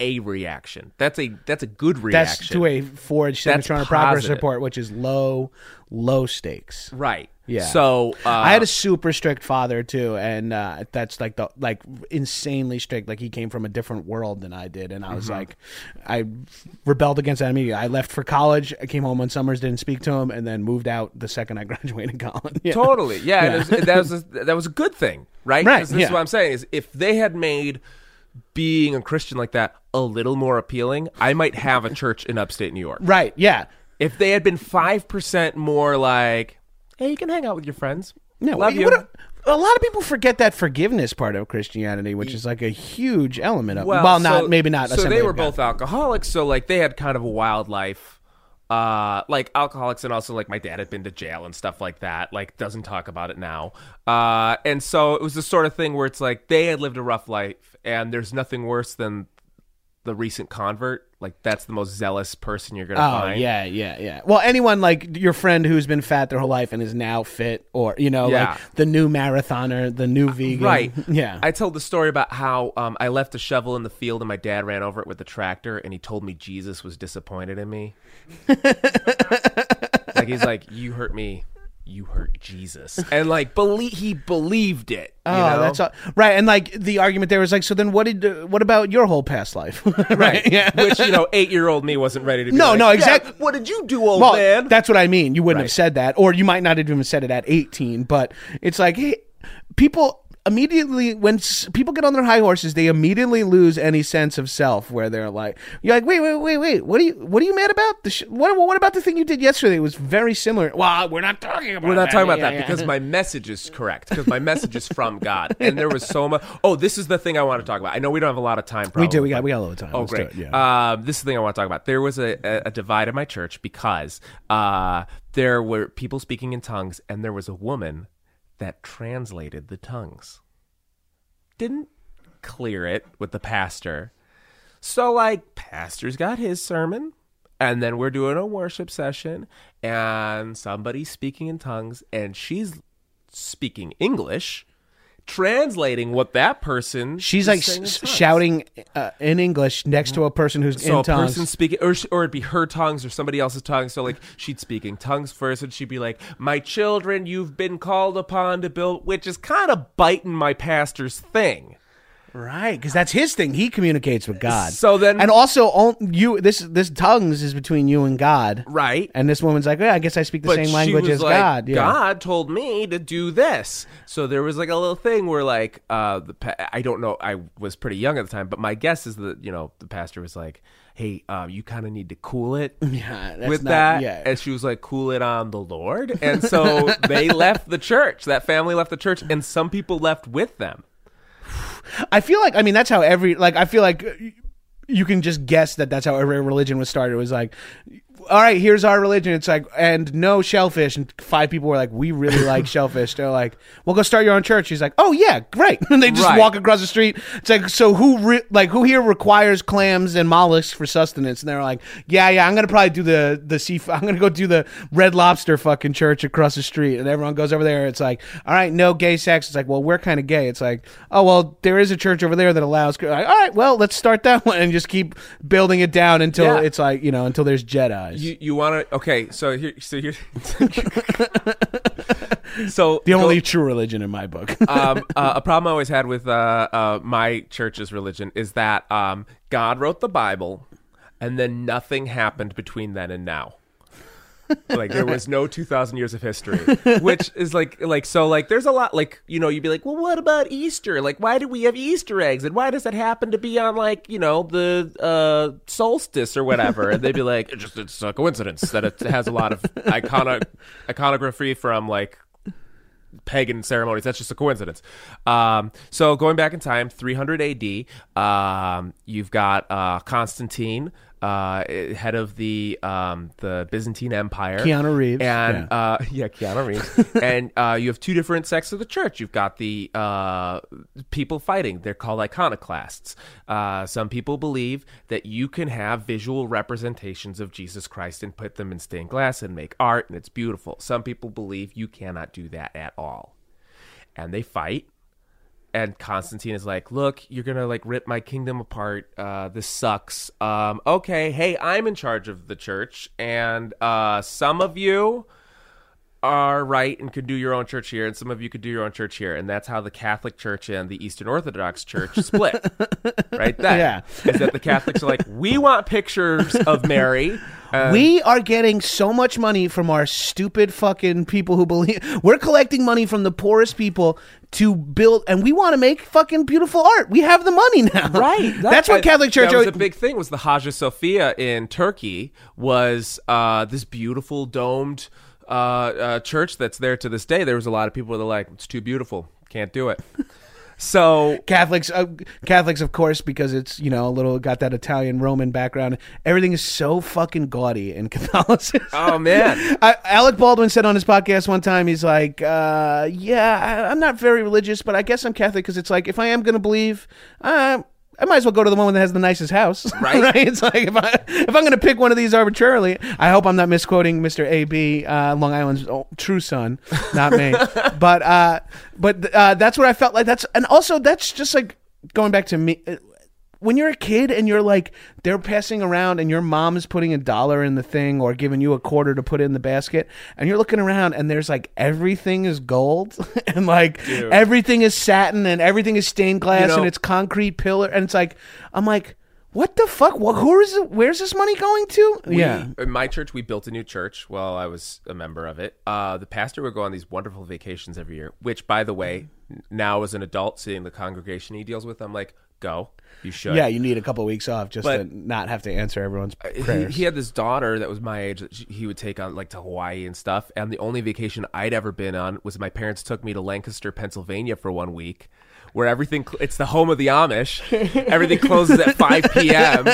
Speaker 2: a reaction. That's a that's a good
Speaker 1: that's
Speaker 2: reaction.
Speaker 1: to a forged
Speaker 2: That's
Speaker 1: signature on a progress report, which is low, low stakes.
Speaker 2: right.
Speaker 1: Yeah.
Speaker 2: So uh,
Speaker 1: I had a super strict father too, and uh, that's like the like insanely strict. Like he came from a different world than I did, and I was
Speaker 2: Mm-hmm.
Speaker 1: like, I rebelled against that immediately. I left for college. I came home on summers, didn't speak to him, and then moved out the second I graduated college. Yeah.
Speaker 2: totally yeah. it was- that was a, that was a good thing, right?
Speaker 1: Right,
Speaker 2: This
Speaker 1: yeah.
Speaker 2: is what I'm saying is if they had made being a Christian like that a little more appealing, I might have a church in upstate New York.
Speaker 1: Right? Yeah.
Speaker 2: If they had been five percent more like, hey, you can hang out with your friends.
Speaker 1: No,
Speaker 2: love you.
Speaker 1: what a- a lot of people forget that forgiveness part of Christianity, which is like a huge element of. Well, not
Speaker 2: so-
Speaker 1: maybe not.
Speaker 2: So
Speaker 1: Assembly
Speaker 2: they
Speaker 1: of
Speaker 2: were
Speaker 1: God.
Speaker 2: both alcoholics, so like they had kind of a wild life. Uh, like alcoholics, and also like my dad had been to jail and stuff like that. Like doesn't talk about it now. Uh, and so it was the sort of thing where it's like they had lived a rough life, and there's nothing worse than the recent convert. Like that's the most zealous person you're gonna
Speaker 1: Oh
Speaker 2: find.
Speaker 1: yeah, yeah, yeah. Well, anyone like your friend who's been fat their whole life and is now fit, or you know,
Speaker 2: Yeah.
Speaker 1: like the new marathoner, the new vegan,
Speaker 2: Right.
Speaker 1: Yeah.
Speaker 2: I told the story about how um, I left a shovel in the field and my dad ran over it with the tractor and he told me Jesus was disappointed in me. like he's like, You hurt me, you hurt Jesus. And like believe he believed it. You
Speaker 1: Oh,
Speaker 2: know?
Speaker 1: that's all, right. And like the argument there was like, so then what did uh, what about your whole past life? right. Yeah.
Speaker 2: Which, you know, eight year old me wasn't ready to be
Speaker 1: No,
Speaker 2: like,
Speaker 1: no,
Speaker 2: "Yeah, what did you do, old
Speaker 1: well,
Speaker 2: man?
Speaker 1: that's what I mean. You wouldn't have said that, or you might not have even said it at 18. But it's like, hey, people immediately when people get on their high horses, they immediately lose any sense of self. Where they're like, you're like, wait, wait, wait, wait. What are you? What are you mad about? The sh- what? What about the thing you did yesterday? It was very similar. Well, we're not talking about.
Speaker 2: We're not
Speaker 1: that.
Speaker 2: talking about
Speaker 1: Yeah,
Speaker 2: that
Speaker 1: yeah.
Speaker 2: because my message is correct. Because my message is from God, and there was so much. Oh, this is the thing I want to talk about. I know we don't have a lot of time.
Speaker 1: we do. We got. We got a little time.
Speaker 2: Oh,
Speaker 1: Let's
Speaker 2: great.
Speaker 1: Yeah.
Speaker 2: Um, this is the thing I want to talk about. There was a, a, a divide in my church because uh, there were people speaking in tongues, and there was a woman that translated the tongues. Didn't clear it with the pastor. So, like, pastor's got his sermon, and then we're doing a worship session, and somebody's speaking in tongues, and she's speaking English, translating what that person
Speaker 1: She's like
Speaker 2: saying in
Speaker 1: s-
Speaker 2: tongues.
Speaker 1: shouting uh, in English next to a person who's
Speaker 2: So
Speaker 1: in
Speaker 2: a
Speaker 1: tongues.
Speaker 2: person speaking, or sh- or it'd be her tongues or somebody else's tongues. So like she'd speak in tongues first, and she'd be like, "My children, you've been called upon to build," which is kind of biting my pastor's thing.
Speaker 1: Right, because that's his thing. He communicates with God.
Speaker 2: So then-
Speaker 1: and also, you this this tongues is between you and God,
Speaker 2: Right.
Speaker 1: And this woman's like, yeah, I guess I speak the
Speaker 2: But
Speaker 1: same language as
Speaker 2: like,
Speaker 1: God. Yeah.
Speaker 2: God told me to do this. So there was like a little thing where like uh the I don't know I was pretty young at the time, but my guess is that you know the pastor was like, hey, um, you kind of need to cool it
Speaker 1: Yeah, that's
Speaker 2: with
Speaker 1: not-
Speaker 2: that.
Speaker 1: yeah.
Speaker 2: And she was like, cool it on the Lord. And so they left the church. That family left the church, and some people left with them.
Speaker 1: I feel like I mean that's how every like I feel like you can just guess that that's how every religion was started. It was like, all right, here's our religion. It's like and no shellfish, and five people were like, we really like shellfish. They're like, well, go start your own church. He's like, oh yeah, great. And they just
Speaker 2: Right.
Speaker 1: walk across the street. It's like, so who re- like who here requires clams and mollusks for sustenance? And they're like, yeah, yeah, I'm gonna probably do the the sea. I'm gonna go do the Red Lobster fucking church across the street. And everyone goes over there. It's like, all right, no gay sex. It's like, well, we're kind of gay. It's like, oh well, there is a church over there that allows. Like, all right, well, let's start that one and just keep building it down until
Speaker 2: Yeah.
Speaker 1: it's like you know until there's Jedi's.
Speaker 2: You you want to okay? So here, so here. so
Speaker 1: the
Speaker 2: go-
Speaker 1: only true religion in my book.
Speaker 2: um, uh, a problem I always had with uh, uh, my church's religion is that um, God wrote the Bible, and then nothing happened between then and now. Like there was no 2000 years of history which is like like so like there's a lot like you know you'd be like well what about easter like why do we have easter eggs and why does that happen to be on like you know the uh solstice or whatever and they'd be like it's just it's a coincidence that it has a lot of iconic iconography from like pagan ceremonies. That's just a coincidence. Um, so going back in time, 300 AD, um, you've got uh, Constantine, uh, head of the um, the Byzantine Empire,
Speaker 1: Keanu Reeves,
Speaker 2: and
Speaker 1: yeah.
Speaker 2: uh, yeah, Keanu Reeves, and uh, you have two different sects of the church. You've got the uh, people fighting; they're called iconoclasts. Uh, some people believe that you can have visual representations of Jesus Christ and put them in stained glass and make art, and it's beautiful. Some people believe you cannot do that at all, and they fight. And Constantine is like, "Look, you're gonna like rip my kingdom apart. Uh, this sucks. Um, okay, hey, I'm in charge of the church, and uh, some of you are right and could do your own church here, and some of you could do your own church here, and that's how the Catholic Church and the Eastern Orthodox Church split. right there,
Speaker 1: Yeah.
Speaker 2: is that the Catholics are like, we want pictures of Mary. Uh,
Speaker 1: we are getting so much money from our stupid fucking people who believe we're collecting money from the poorest people to build and we want to make fucking beautiful art. We have the money now.
Speaker 2: Right.
Speaker 1: That's what
Speaker 2: I-
Speaker 1: Catholic Church
Speaker 2: That was a big thing. Was the Hagia Sophia in Turkey was uh, this beautiful domed uh, uh, church that's there to this day. There was a lot of people that are like, it's too beautiful, can't do it. So
Speaker 1: Catholics, uh, Catholics, of course, because it's you know a little got that Italian Roman background. Everything is so fucking gaudy in Catholicism.
Speaker 2: Oh, man.
Speaker 1: I, Alec Baldwin said on his podcast one time, he's like, uh, "Yeah, I, I'm not very religious, but I guess I'm Catholic because it's like if I am going to believe, uh, I might as well go to the one that has the nicest house,
Speaker 2: Right.
Speaker 1: It's like if I if I'm going to pick one of these arbitrarily, I hope I'm not misquoting Mr. AB, uh, Long Island's true son, not me. but uh, but uh, that's what I felt like. That's and also that's just like going back to me. When you're a kid and you're like they're passing around and your mom is putting a dollar in the thing or giving you a quarter to put in the basket and you're looking around and there's like everything is gold and like everything is satin and everything is stained glass
Speaker 2: know-
Speaker 1: and it's concrete pillar and it's like I'm like what the fuck? What, who is? Where's this money going to?
Speaker 2: We-
Speaker 1: yeah.
Speaker 2: In my church, we built a new church while I was a member of it. Uh, the pastor would go on these wonderful vacations every year, which, by the way, now as an adult, seeing the congregation he deals with, I'm like, go. You should.
Speaker 1: Yeah, you need a couple weeks off just
Speaker 2: But-
Speaker 1: to not have to answer everyone's uh,
Speaker 2: He,
Speaker 1: prayers.
Speaker 2: he had this daughter that was my age that she- he would take on like to Hawaii and stuff. And the only vacation I'd ever been on was my parents took me to Lancaster, Pennsylvania for one week, where everything cl- it's the home of the Amish. everything closes at 5 p.m.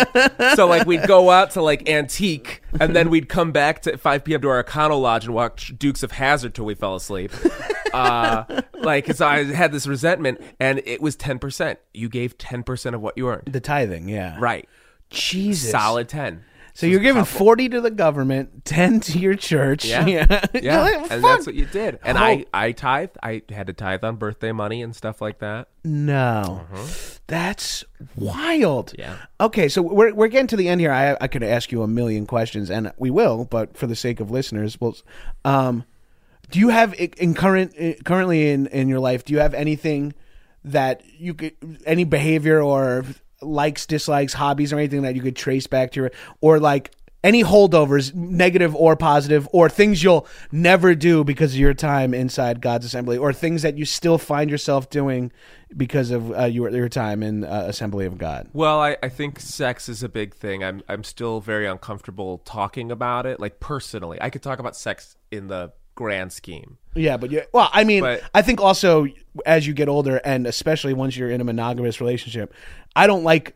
Speaker 2: So like we'd go out to like Antique and then we'd come back to 5 p.m. to our Econo Lodge and watch Dukes of Hazzard till we fell asleep. Uh, like, so I had this resentment, and it was ten percent. You gave ten percent of what you earned,
Speaker 1: the tithing, yeah.
Speaker 2: right?
Speaker 1: Jesus.
Speaker 2: Solid ten.
Speaker 1: So you're giving 40 to the government, 10 to your church.
Speaker 2: Yeah.
Speaker 1: Yeah.
Speaker 2: Yeah,
Speaker 1: like,
Speaker 2: and that's what you did. And I, I tithe. I had to tithe on birthday money and stuff like that.
Speaker 1: No. That's wild.
Speaker 2: Yeah.
Speaker 1: Okay, so we're, we're getting to the end here. I, I could ask you a million questions, and we will, but for the sake of listeners, we'll. Um, do you have in current currently in, in your life? Do you have anything that you could any behavior or likes, dislikes, hobbies, or anything that you could trace back to or like any holdovers, negative or positive, or things you'll never do because of your time inside God's assembly, or things that you still find yourself doing because of uh, your your time in uh, Assembly of God.
Speaker 2: Well, I, I think sex is a big thing. I'm I'm still very uncomfortable talking about it. Like personally, I could talk about sex in the grand scheme.
Speaker 1: Yeah, but you well, I mean,
Speaker 2: But-
Speaker 1: I think also as you get older, and especially once you're in a monogamous relationship, I don't like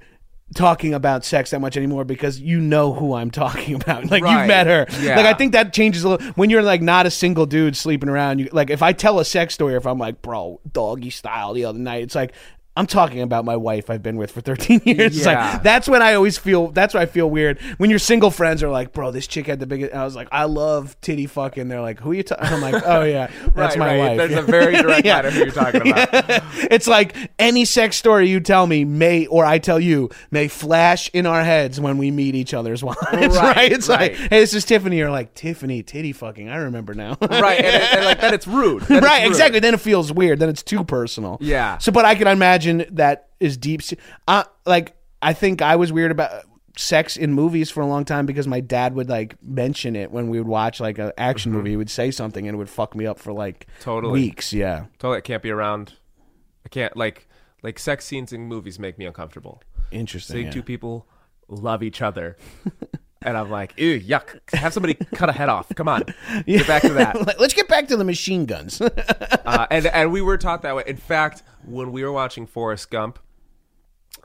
Speaker 1: talking about sex that much anymore because you know who I'm talking about. Like
Speaker 2: Right.
Speaker 1: you've met her.
Speaker 2: Yeah.
Speaker 1: Like I think that changes a little when you're like not a single dude sleeping around. You like if I tell a sex story, if I'm like, bro, doggy style the other night, it's like. I'm talking about my wife I've been with for 13 years. It's
Speaker 2: Yeah.
Speaker 1: like that's when I always feel that's when I feel weird when your single friends are like, bro, this chick had the biggest. And I was like, I love titty fucking. They're like, who are you? talking? I'm like, oh yeah, that's
Speaker 2: right,
Speaker 1: my
Speaker 2: right.
Speaker 1: wife.
Speaker 2: There's a very direct
Speaker 1: Yeah.
Speaker 2: who you're talking about.
Speaker 1: it's like any sex story you tell me may, or I tell you, may flash in our heads when we meet each other's wives. Right?
Speaker 2: Right,
Speaker 1: It's
Speaker 2: right.
Speaker 1: like, hey, this is Tiffany. You're like Tiffany, titty fucking. I remember now.
Speaker 2: right, and, and, like then it's rude. Then it's
Speaker 1: right,
Speaker 2: rude.
Speaker 1: exactly. Then it feels weird. Then it's too personal.
Speaker 2: Yeah.
Speaker 1: So, but I can imagine that is deep. Uh, like I think I was weird about sex in movies for a long time because my dad would like mention it when we would watch like an action movie. He would say something and it would fuck me up for like
Speaker 2: Mm-hmm. Totally.
Speaker 1: weeks. Yeah.
Speaker 2: Totally, I can't be around. I can't like like sex scenes in movies make me uncomfortable.
Speaker 1: Interesting.
Speaker 2: Seeing
Speaker 1: yeah.
Speaker 2: two people love each other. And I'm like, ew, yuck. Have somebody cut a head off. Come on. Get back to that.
Speaker 1: Let's get back to the machine guns.
Speaker 2: Uh, and and we were taught that way. In fact, when we were watching Forrest Gump,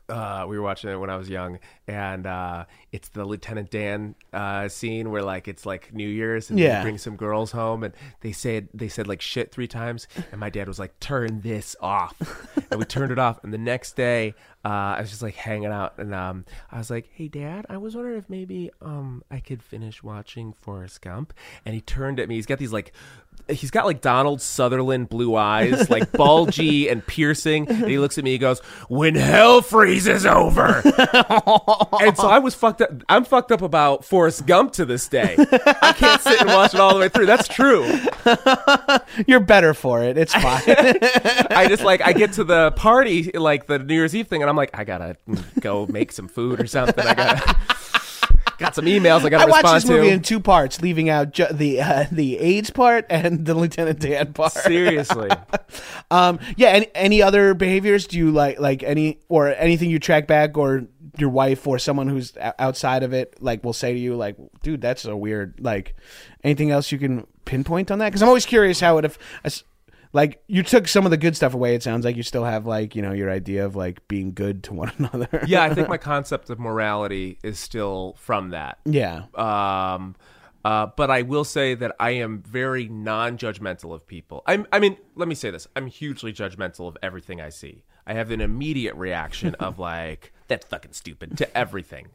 Speaker 2: uh, we were watching it when I was young, and uh, it's the Lieutenant Dan uh, scene where like it's like New Year's and
Speaker 1: Yeah.
Speaker 2: they bring some girls home, and they said they said like shit three times, and my dad was like, "Turn this off," and we turned it off. And the next day, uh, I was just like hanging out, and um, I was like, "Hey, Dad, I was wondering if maybe um I could finish watching Forrest Gump," and he turned at me. He's got these like he's got like Donald Sutherland blue eyes, like bulgy and piercing. And he looks at me, he goes, When hell freezes over. and so I was fucked up. I'm fucked up about Forrest Gump to this day. I can't sit and watch it all the way through. That's true.
Speaker 1: You're better for it. It's fine.
Speaker 2: I just like, I get to the party, like the New Year's Eve thing, and I'm like, I gotta go make some food or something. I gotta. Got some emails I gotta
Speaker 1: I watched
Speaker 2: respond
Speaker 1: this movie
Speaker 2: to.
Speaker 1: in two parts, leaving out ju- the uh, the AIDS part and the Lieutenant Dan part.
Speaker 2: Seriously.
Speaker 1: Um, yeah. Any, any other behaviors? Do you like like any or anything you track back or your wife or someone who's outside of it like will say to you like, dude, that's so weird. Like anything else you can pinpoint on that? Because I'm always curious how it if. Like you took some of the good stuff away. It sounds like you still have like you know your idea of like being good to one another.
Speaker 2: yeah, I think my concept of morality is still from that.
Speaker 1: yeah.
Speaker 2: Um, uh, but I will say that I am very non-judgmental of people. I'm, I mean, let me say this: I'm hugely judgmental of everything I see. I have an immediate reaction of like, "That's fucking stupid" to everything.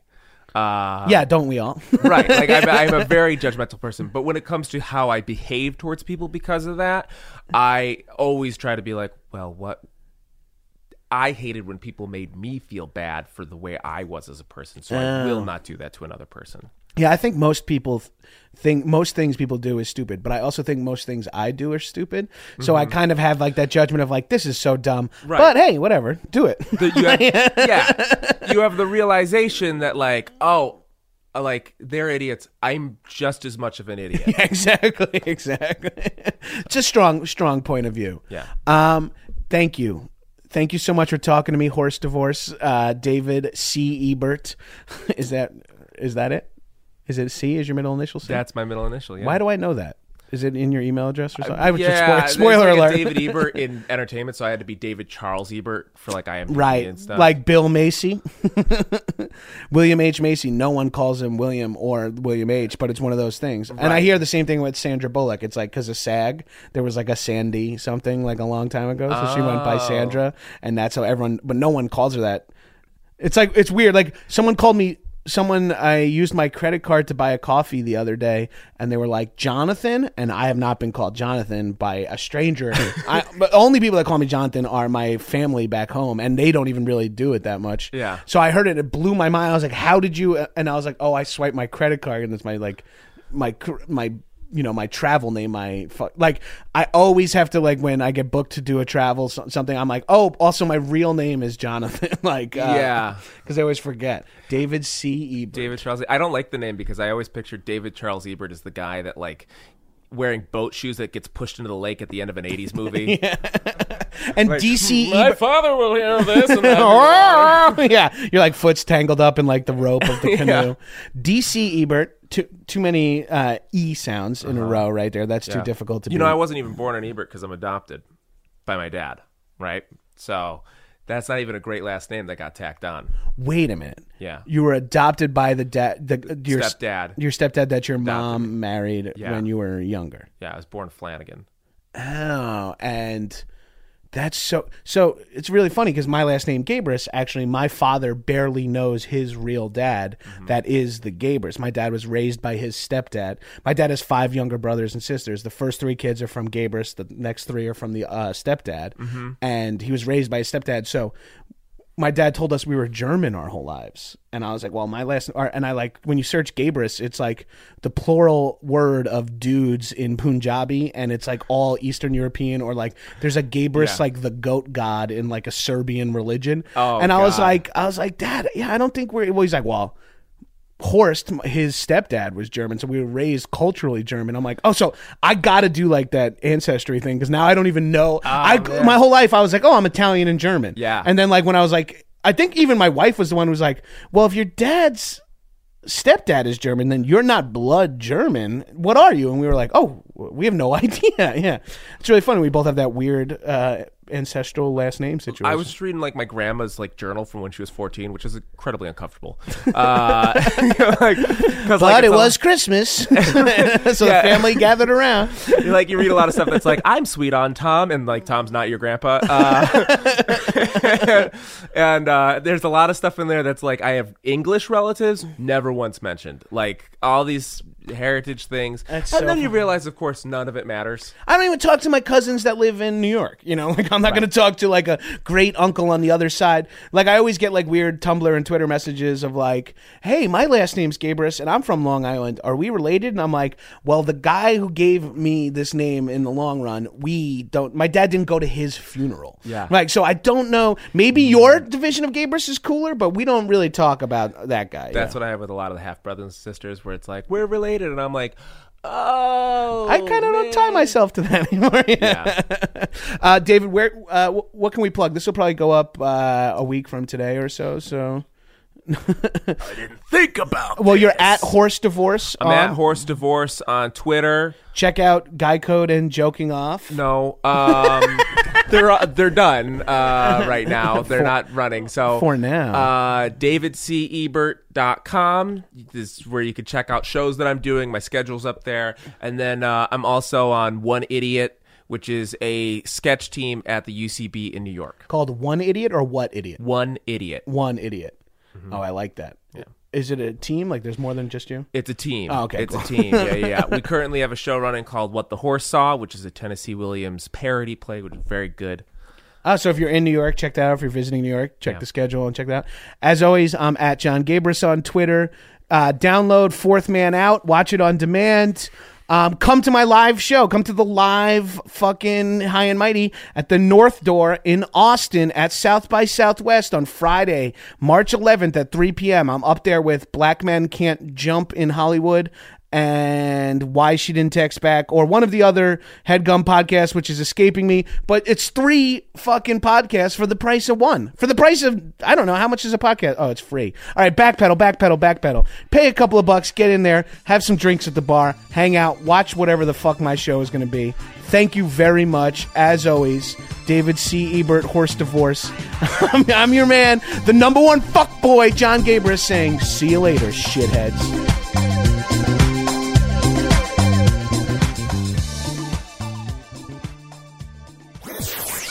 Speaker 2: Uh,
Speaker 1: yeah. Don't we all?
Speaker 2: right. Like I'm, I'm a very judgmental person, but when it comes to how I behave towards people because of that, I always try to be like, well, what? I hated when people made me feel bad for the way I was as a person, so I will not do that to another person.
Speaker 1: Yeah, I think most people think most things people do is stupid, but I also think most things I do are stupid. So I kind of have like that judgment of like this is so dumb.
Speaker 2: Right.
Speaker 1: But hey, whatever, do it.
Speaker 2: that you have, yeah, you have the realization that like, oh, uh, like they're idiots. I'm just as much of an idiot.
Speaker 1: exactly, exactly. it's a strong, strong point of view.
Speaker 2: Yeah.
Speaker 1: Um, thank you. Thank you so much for talking to me, Horse Divorce. Uh, David C. Ebert. is that is that it? Is it C? Is your middle initial C?
Speaker 2: That's my middle initial. Yeah.
Speaker 1: Why do I know that? Is it in your email address or uh, something? I was
Speaker 2: yeah,
Speaker 1: just spoil, spoiler
Speaker 2: like
Speaker 1: alert.
Speaker 2: David Ebert in entertainment, so I had to be David Charles Ebert for like I am
Speaker 1: Right.
Speaker 2: and stuff.
Speaker 1: Like Bill Macy. William H. Macy. No one calls him William or William H., but it's one of those things. And I hear the same thing with Sandra Bullock. It's like because of SAG, there was like a Sandy something like a long time ago. So she went by
Speaker 2: Oh.
Speaker 1: Sandra. And that's how everyone, but no one calls her that. It's like, it's weird. Like someone called me. Someone I used my credit card to buy a coffee the other day, and they were like Jonathan, and I have not been called Jonathan by a stranger. I, but only people that call me Jonathan are my family back home, and they don't even really do it that much.
Speaker 2: Yeah.
Speaker 1: So I heard it, it blew my mind. I was like, "How did you?" And I was like, "Oh, I swiped my credit card, and it's my like, my my you know my travel name my like i always have to like when i get booked to do a travel something i'm like oh also my real name is jonathan like uh,
Speaker 2: Yeah.
Speaker 1: because i always forget david c ebert
Speaker 2: David Charles. I don't like the name because I always pictured David Charles Ebert as the guy that like wearing boat shoes that gets pushed into the lake at the end of an '80s movie.
Speaker 1: and dc
Speaker 2: My
Speaker 1: ebert
Speaker 2: father will hear this. And
Speaker 1: yeah, you're like foot's tangled up in like the rope of the canoe.
Speaker 2: Yeah.
Speaker 1: DC Ebert, too too many uh, e sounds in a row right there. That's too
Speaker 2: Yeah.
Speaker 1: difficult to. Be.
Speaker 2: You know, I wasn't even born an Ebert because I'm adopted by my dad, right? So that's not even a great last name that got tacked on.
Speaker 1: Wait a minute.
Speaker 2: Yeah.
Speaker 1: you were adopted by the dad, the your
Speaker 2: Stepdad.
Speaker 1: your stepdad that your mom married
Speaker 2: Yeah.
Speaker 1: when you were younger.
Speaker 2: Yeah, I was born Flanagan.
Speaker 1: Oh, and that's so. So it's really funny because my last name Gabrus. Actually, my father barely knows his real dad. that is the Gabrus. My dad was raised by his stepdad. My dad has five younger brothers and sisters. The first three kids are from Gabrus. The next three are from the uh, stepdad. And he was raised by his stepdad. So my dad told us we were German our whole lives, and I was like, "Well, my last," or, and I like when you search Gabrus, it's like the plural word of dudes in Punjabi, and it's like all Eastern European, or like there's a Gabrus
Speaker 2: Yeah.
Speaker 1: like the goat god in like a Serbian religion.
Speaker 2: Oh,
Speaker 1: and I was like, I was like, Dad, yeah, I don't think we're. Well, he's like, well. Horst, his stepdad was German, so we were raised culturally German. I'm like, oh, so I got to do like that ancestry thing because now I don't even know. I
Speaker 2: man.
Speaker 1: my whole life I was like, oh, I'm Italian and German.
Speaker 2: Yeah.
Speaker 1: and then like when I was like, I think even my wife was the one who was like, well, if your dad's stepdad is German, then you're not blood German. What are you? And we were like, oh, we have no idea. yeah, it's really funny. We both have that weird uh, ancestral last name situation.
Speaker 2: I was just reading like my grandma's like journal from when she was 14, which is incredibly uncomfortable. Uh, like, 'cause,
Speaker 1: but
Speaker 2: like,
Speaker 1: it
Speaker 2: it's a-
Speaker 1: was Christmas, so the family gathered around.
Speaker 2: you like you read a lot of stuff that's like I'm sweet on Tom, and like Tom's not your grandpa. Uh, and uh, there's a lot of stuff in there that's like I have English relatives, never once mentioned. Like all these heritage things,
Speaker 1: That's
Speaker 2: and
Speaker 1: so
Speaker 2: then you
Speaker 1: funny.
Speaker 2: realize, of course, none of it matters.
Speaker 1: I don't even talk to my cousins that live in New York. You know, like I'm not going to talk to like a great uncle on the other side. Like I always get like weird Tumblr and Twitter messages of like, "Hey, my last name's Gabrus and I'm from Long Island. Are we related?" And I'm like, "Well, the guy who gave me this name in the long run, we don't. My dad didn't go to his funeral.
Speaker 2: Yeah.
Speaker 1: like so I don't know. Maybe hmm. your division of Gabrus is cooler, but we don't really talk about that guy.
Speaker 2: That's what I have with a lot of the half brothers and sisters, where it's like we're related, and I'm like, oh,
Speaker 1: I kind of don't tie myself to that anymore.
Speaker 2: Yeah.
Speaker 1: uh, David, where uh, what can we plug? This will probably go up uh, a week from today or so. So, I didn't
Speaker 2: think about.
Speaker 1: well, you're at Horse Divorce.
Speaker 2: I'm
Speaker 1: on-
Speaker 2: at Horse Divorce on Twitter.
Speaker 1: Check out Guy Code and Joking Off.
Speaker 2: No, um, they're uh, they're done uh, right now. They're not running. So
Speaker 1: For now.
Speaker 2: uh, davidcebert.com this is where you can check out shows that I'm doing. My schedule's up there, and then uh, I'm also on One Idiot, which is a sketch team at the UCB in New York.
Speaker 1: Called One Idiot or What Idiot?
Speaker 2: One Idiot.
Speaker 1: One Idiot. Oh, I like that. Is it a team? Like, there's more than just you?
Speaker 2: It's a team.
Speaker 1: Oh, okay,
Speaker 2: It's
Speaker 1: cool.
Speaker 2: a team. Yeah, yeah, yeah. we currently have a show running called What the Horse Saw, which is a Tennessee Williams parody play, which is very good.
Speaker 1: Uh, so if you're in New York, check that out. If you're visiting New York, check
Speaker 2: Yeah.
Speaker 1: the schedule and check that out. As always, I'm at Jon Gabrus on Twitter. Uh, download Fourth Man Out. Watch it on demand. Um, come to my live show. Come to the live fucking High and Mighty at the North Door in Austin at South by Southwest on Friday, March 11th at 3 p.m. I'm up there with Black Men Can't Jump in Hollywood and why she didn't text back or one of the other headgum podcasts which is escaping me but it's three fucking podcasts for the price of one. For the price of i don't know how much is a podcast? Oh it's free. All right backpedal backpedal backpedal. Pay a couple of bucks get in there have some drinks at the bar hang out watch whatever the fuck my show is going to be. Thank you very much as always david c. Ebert horse divorce. I'm, your man the number one fuck boy jon gabrus saying see you later shitheads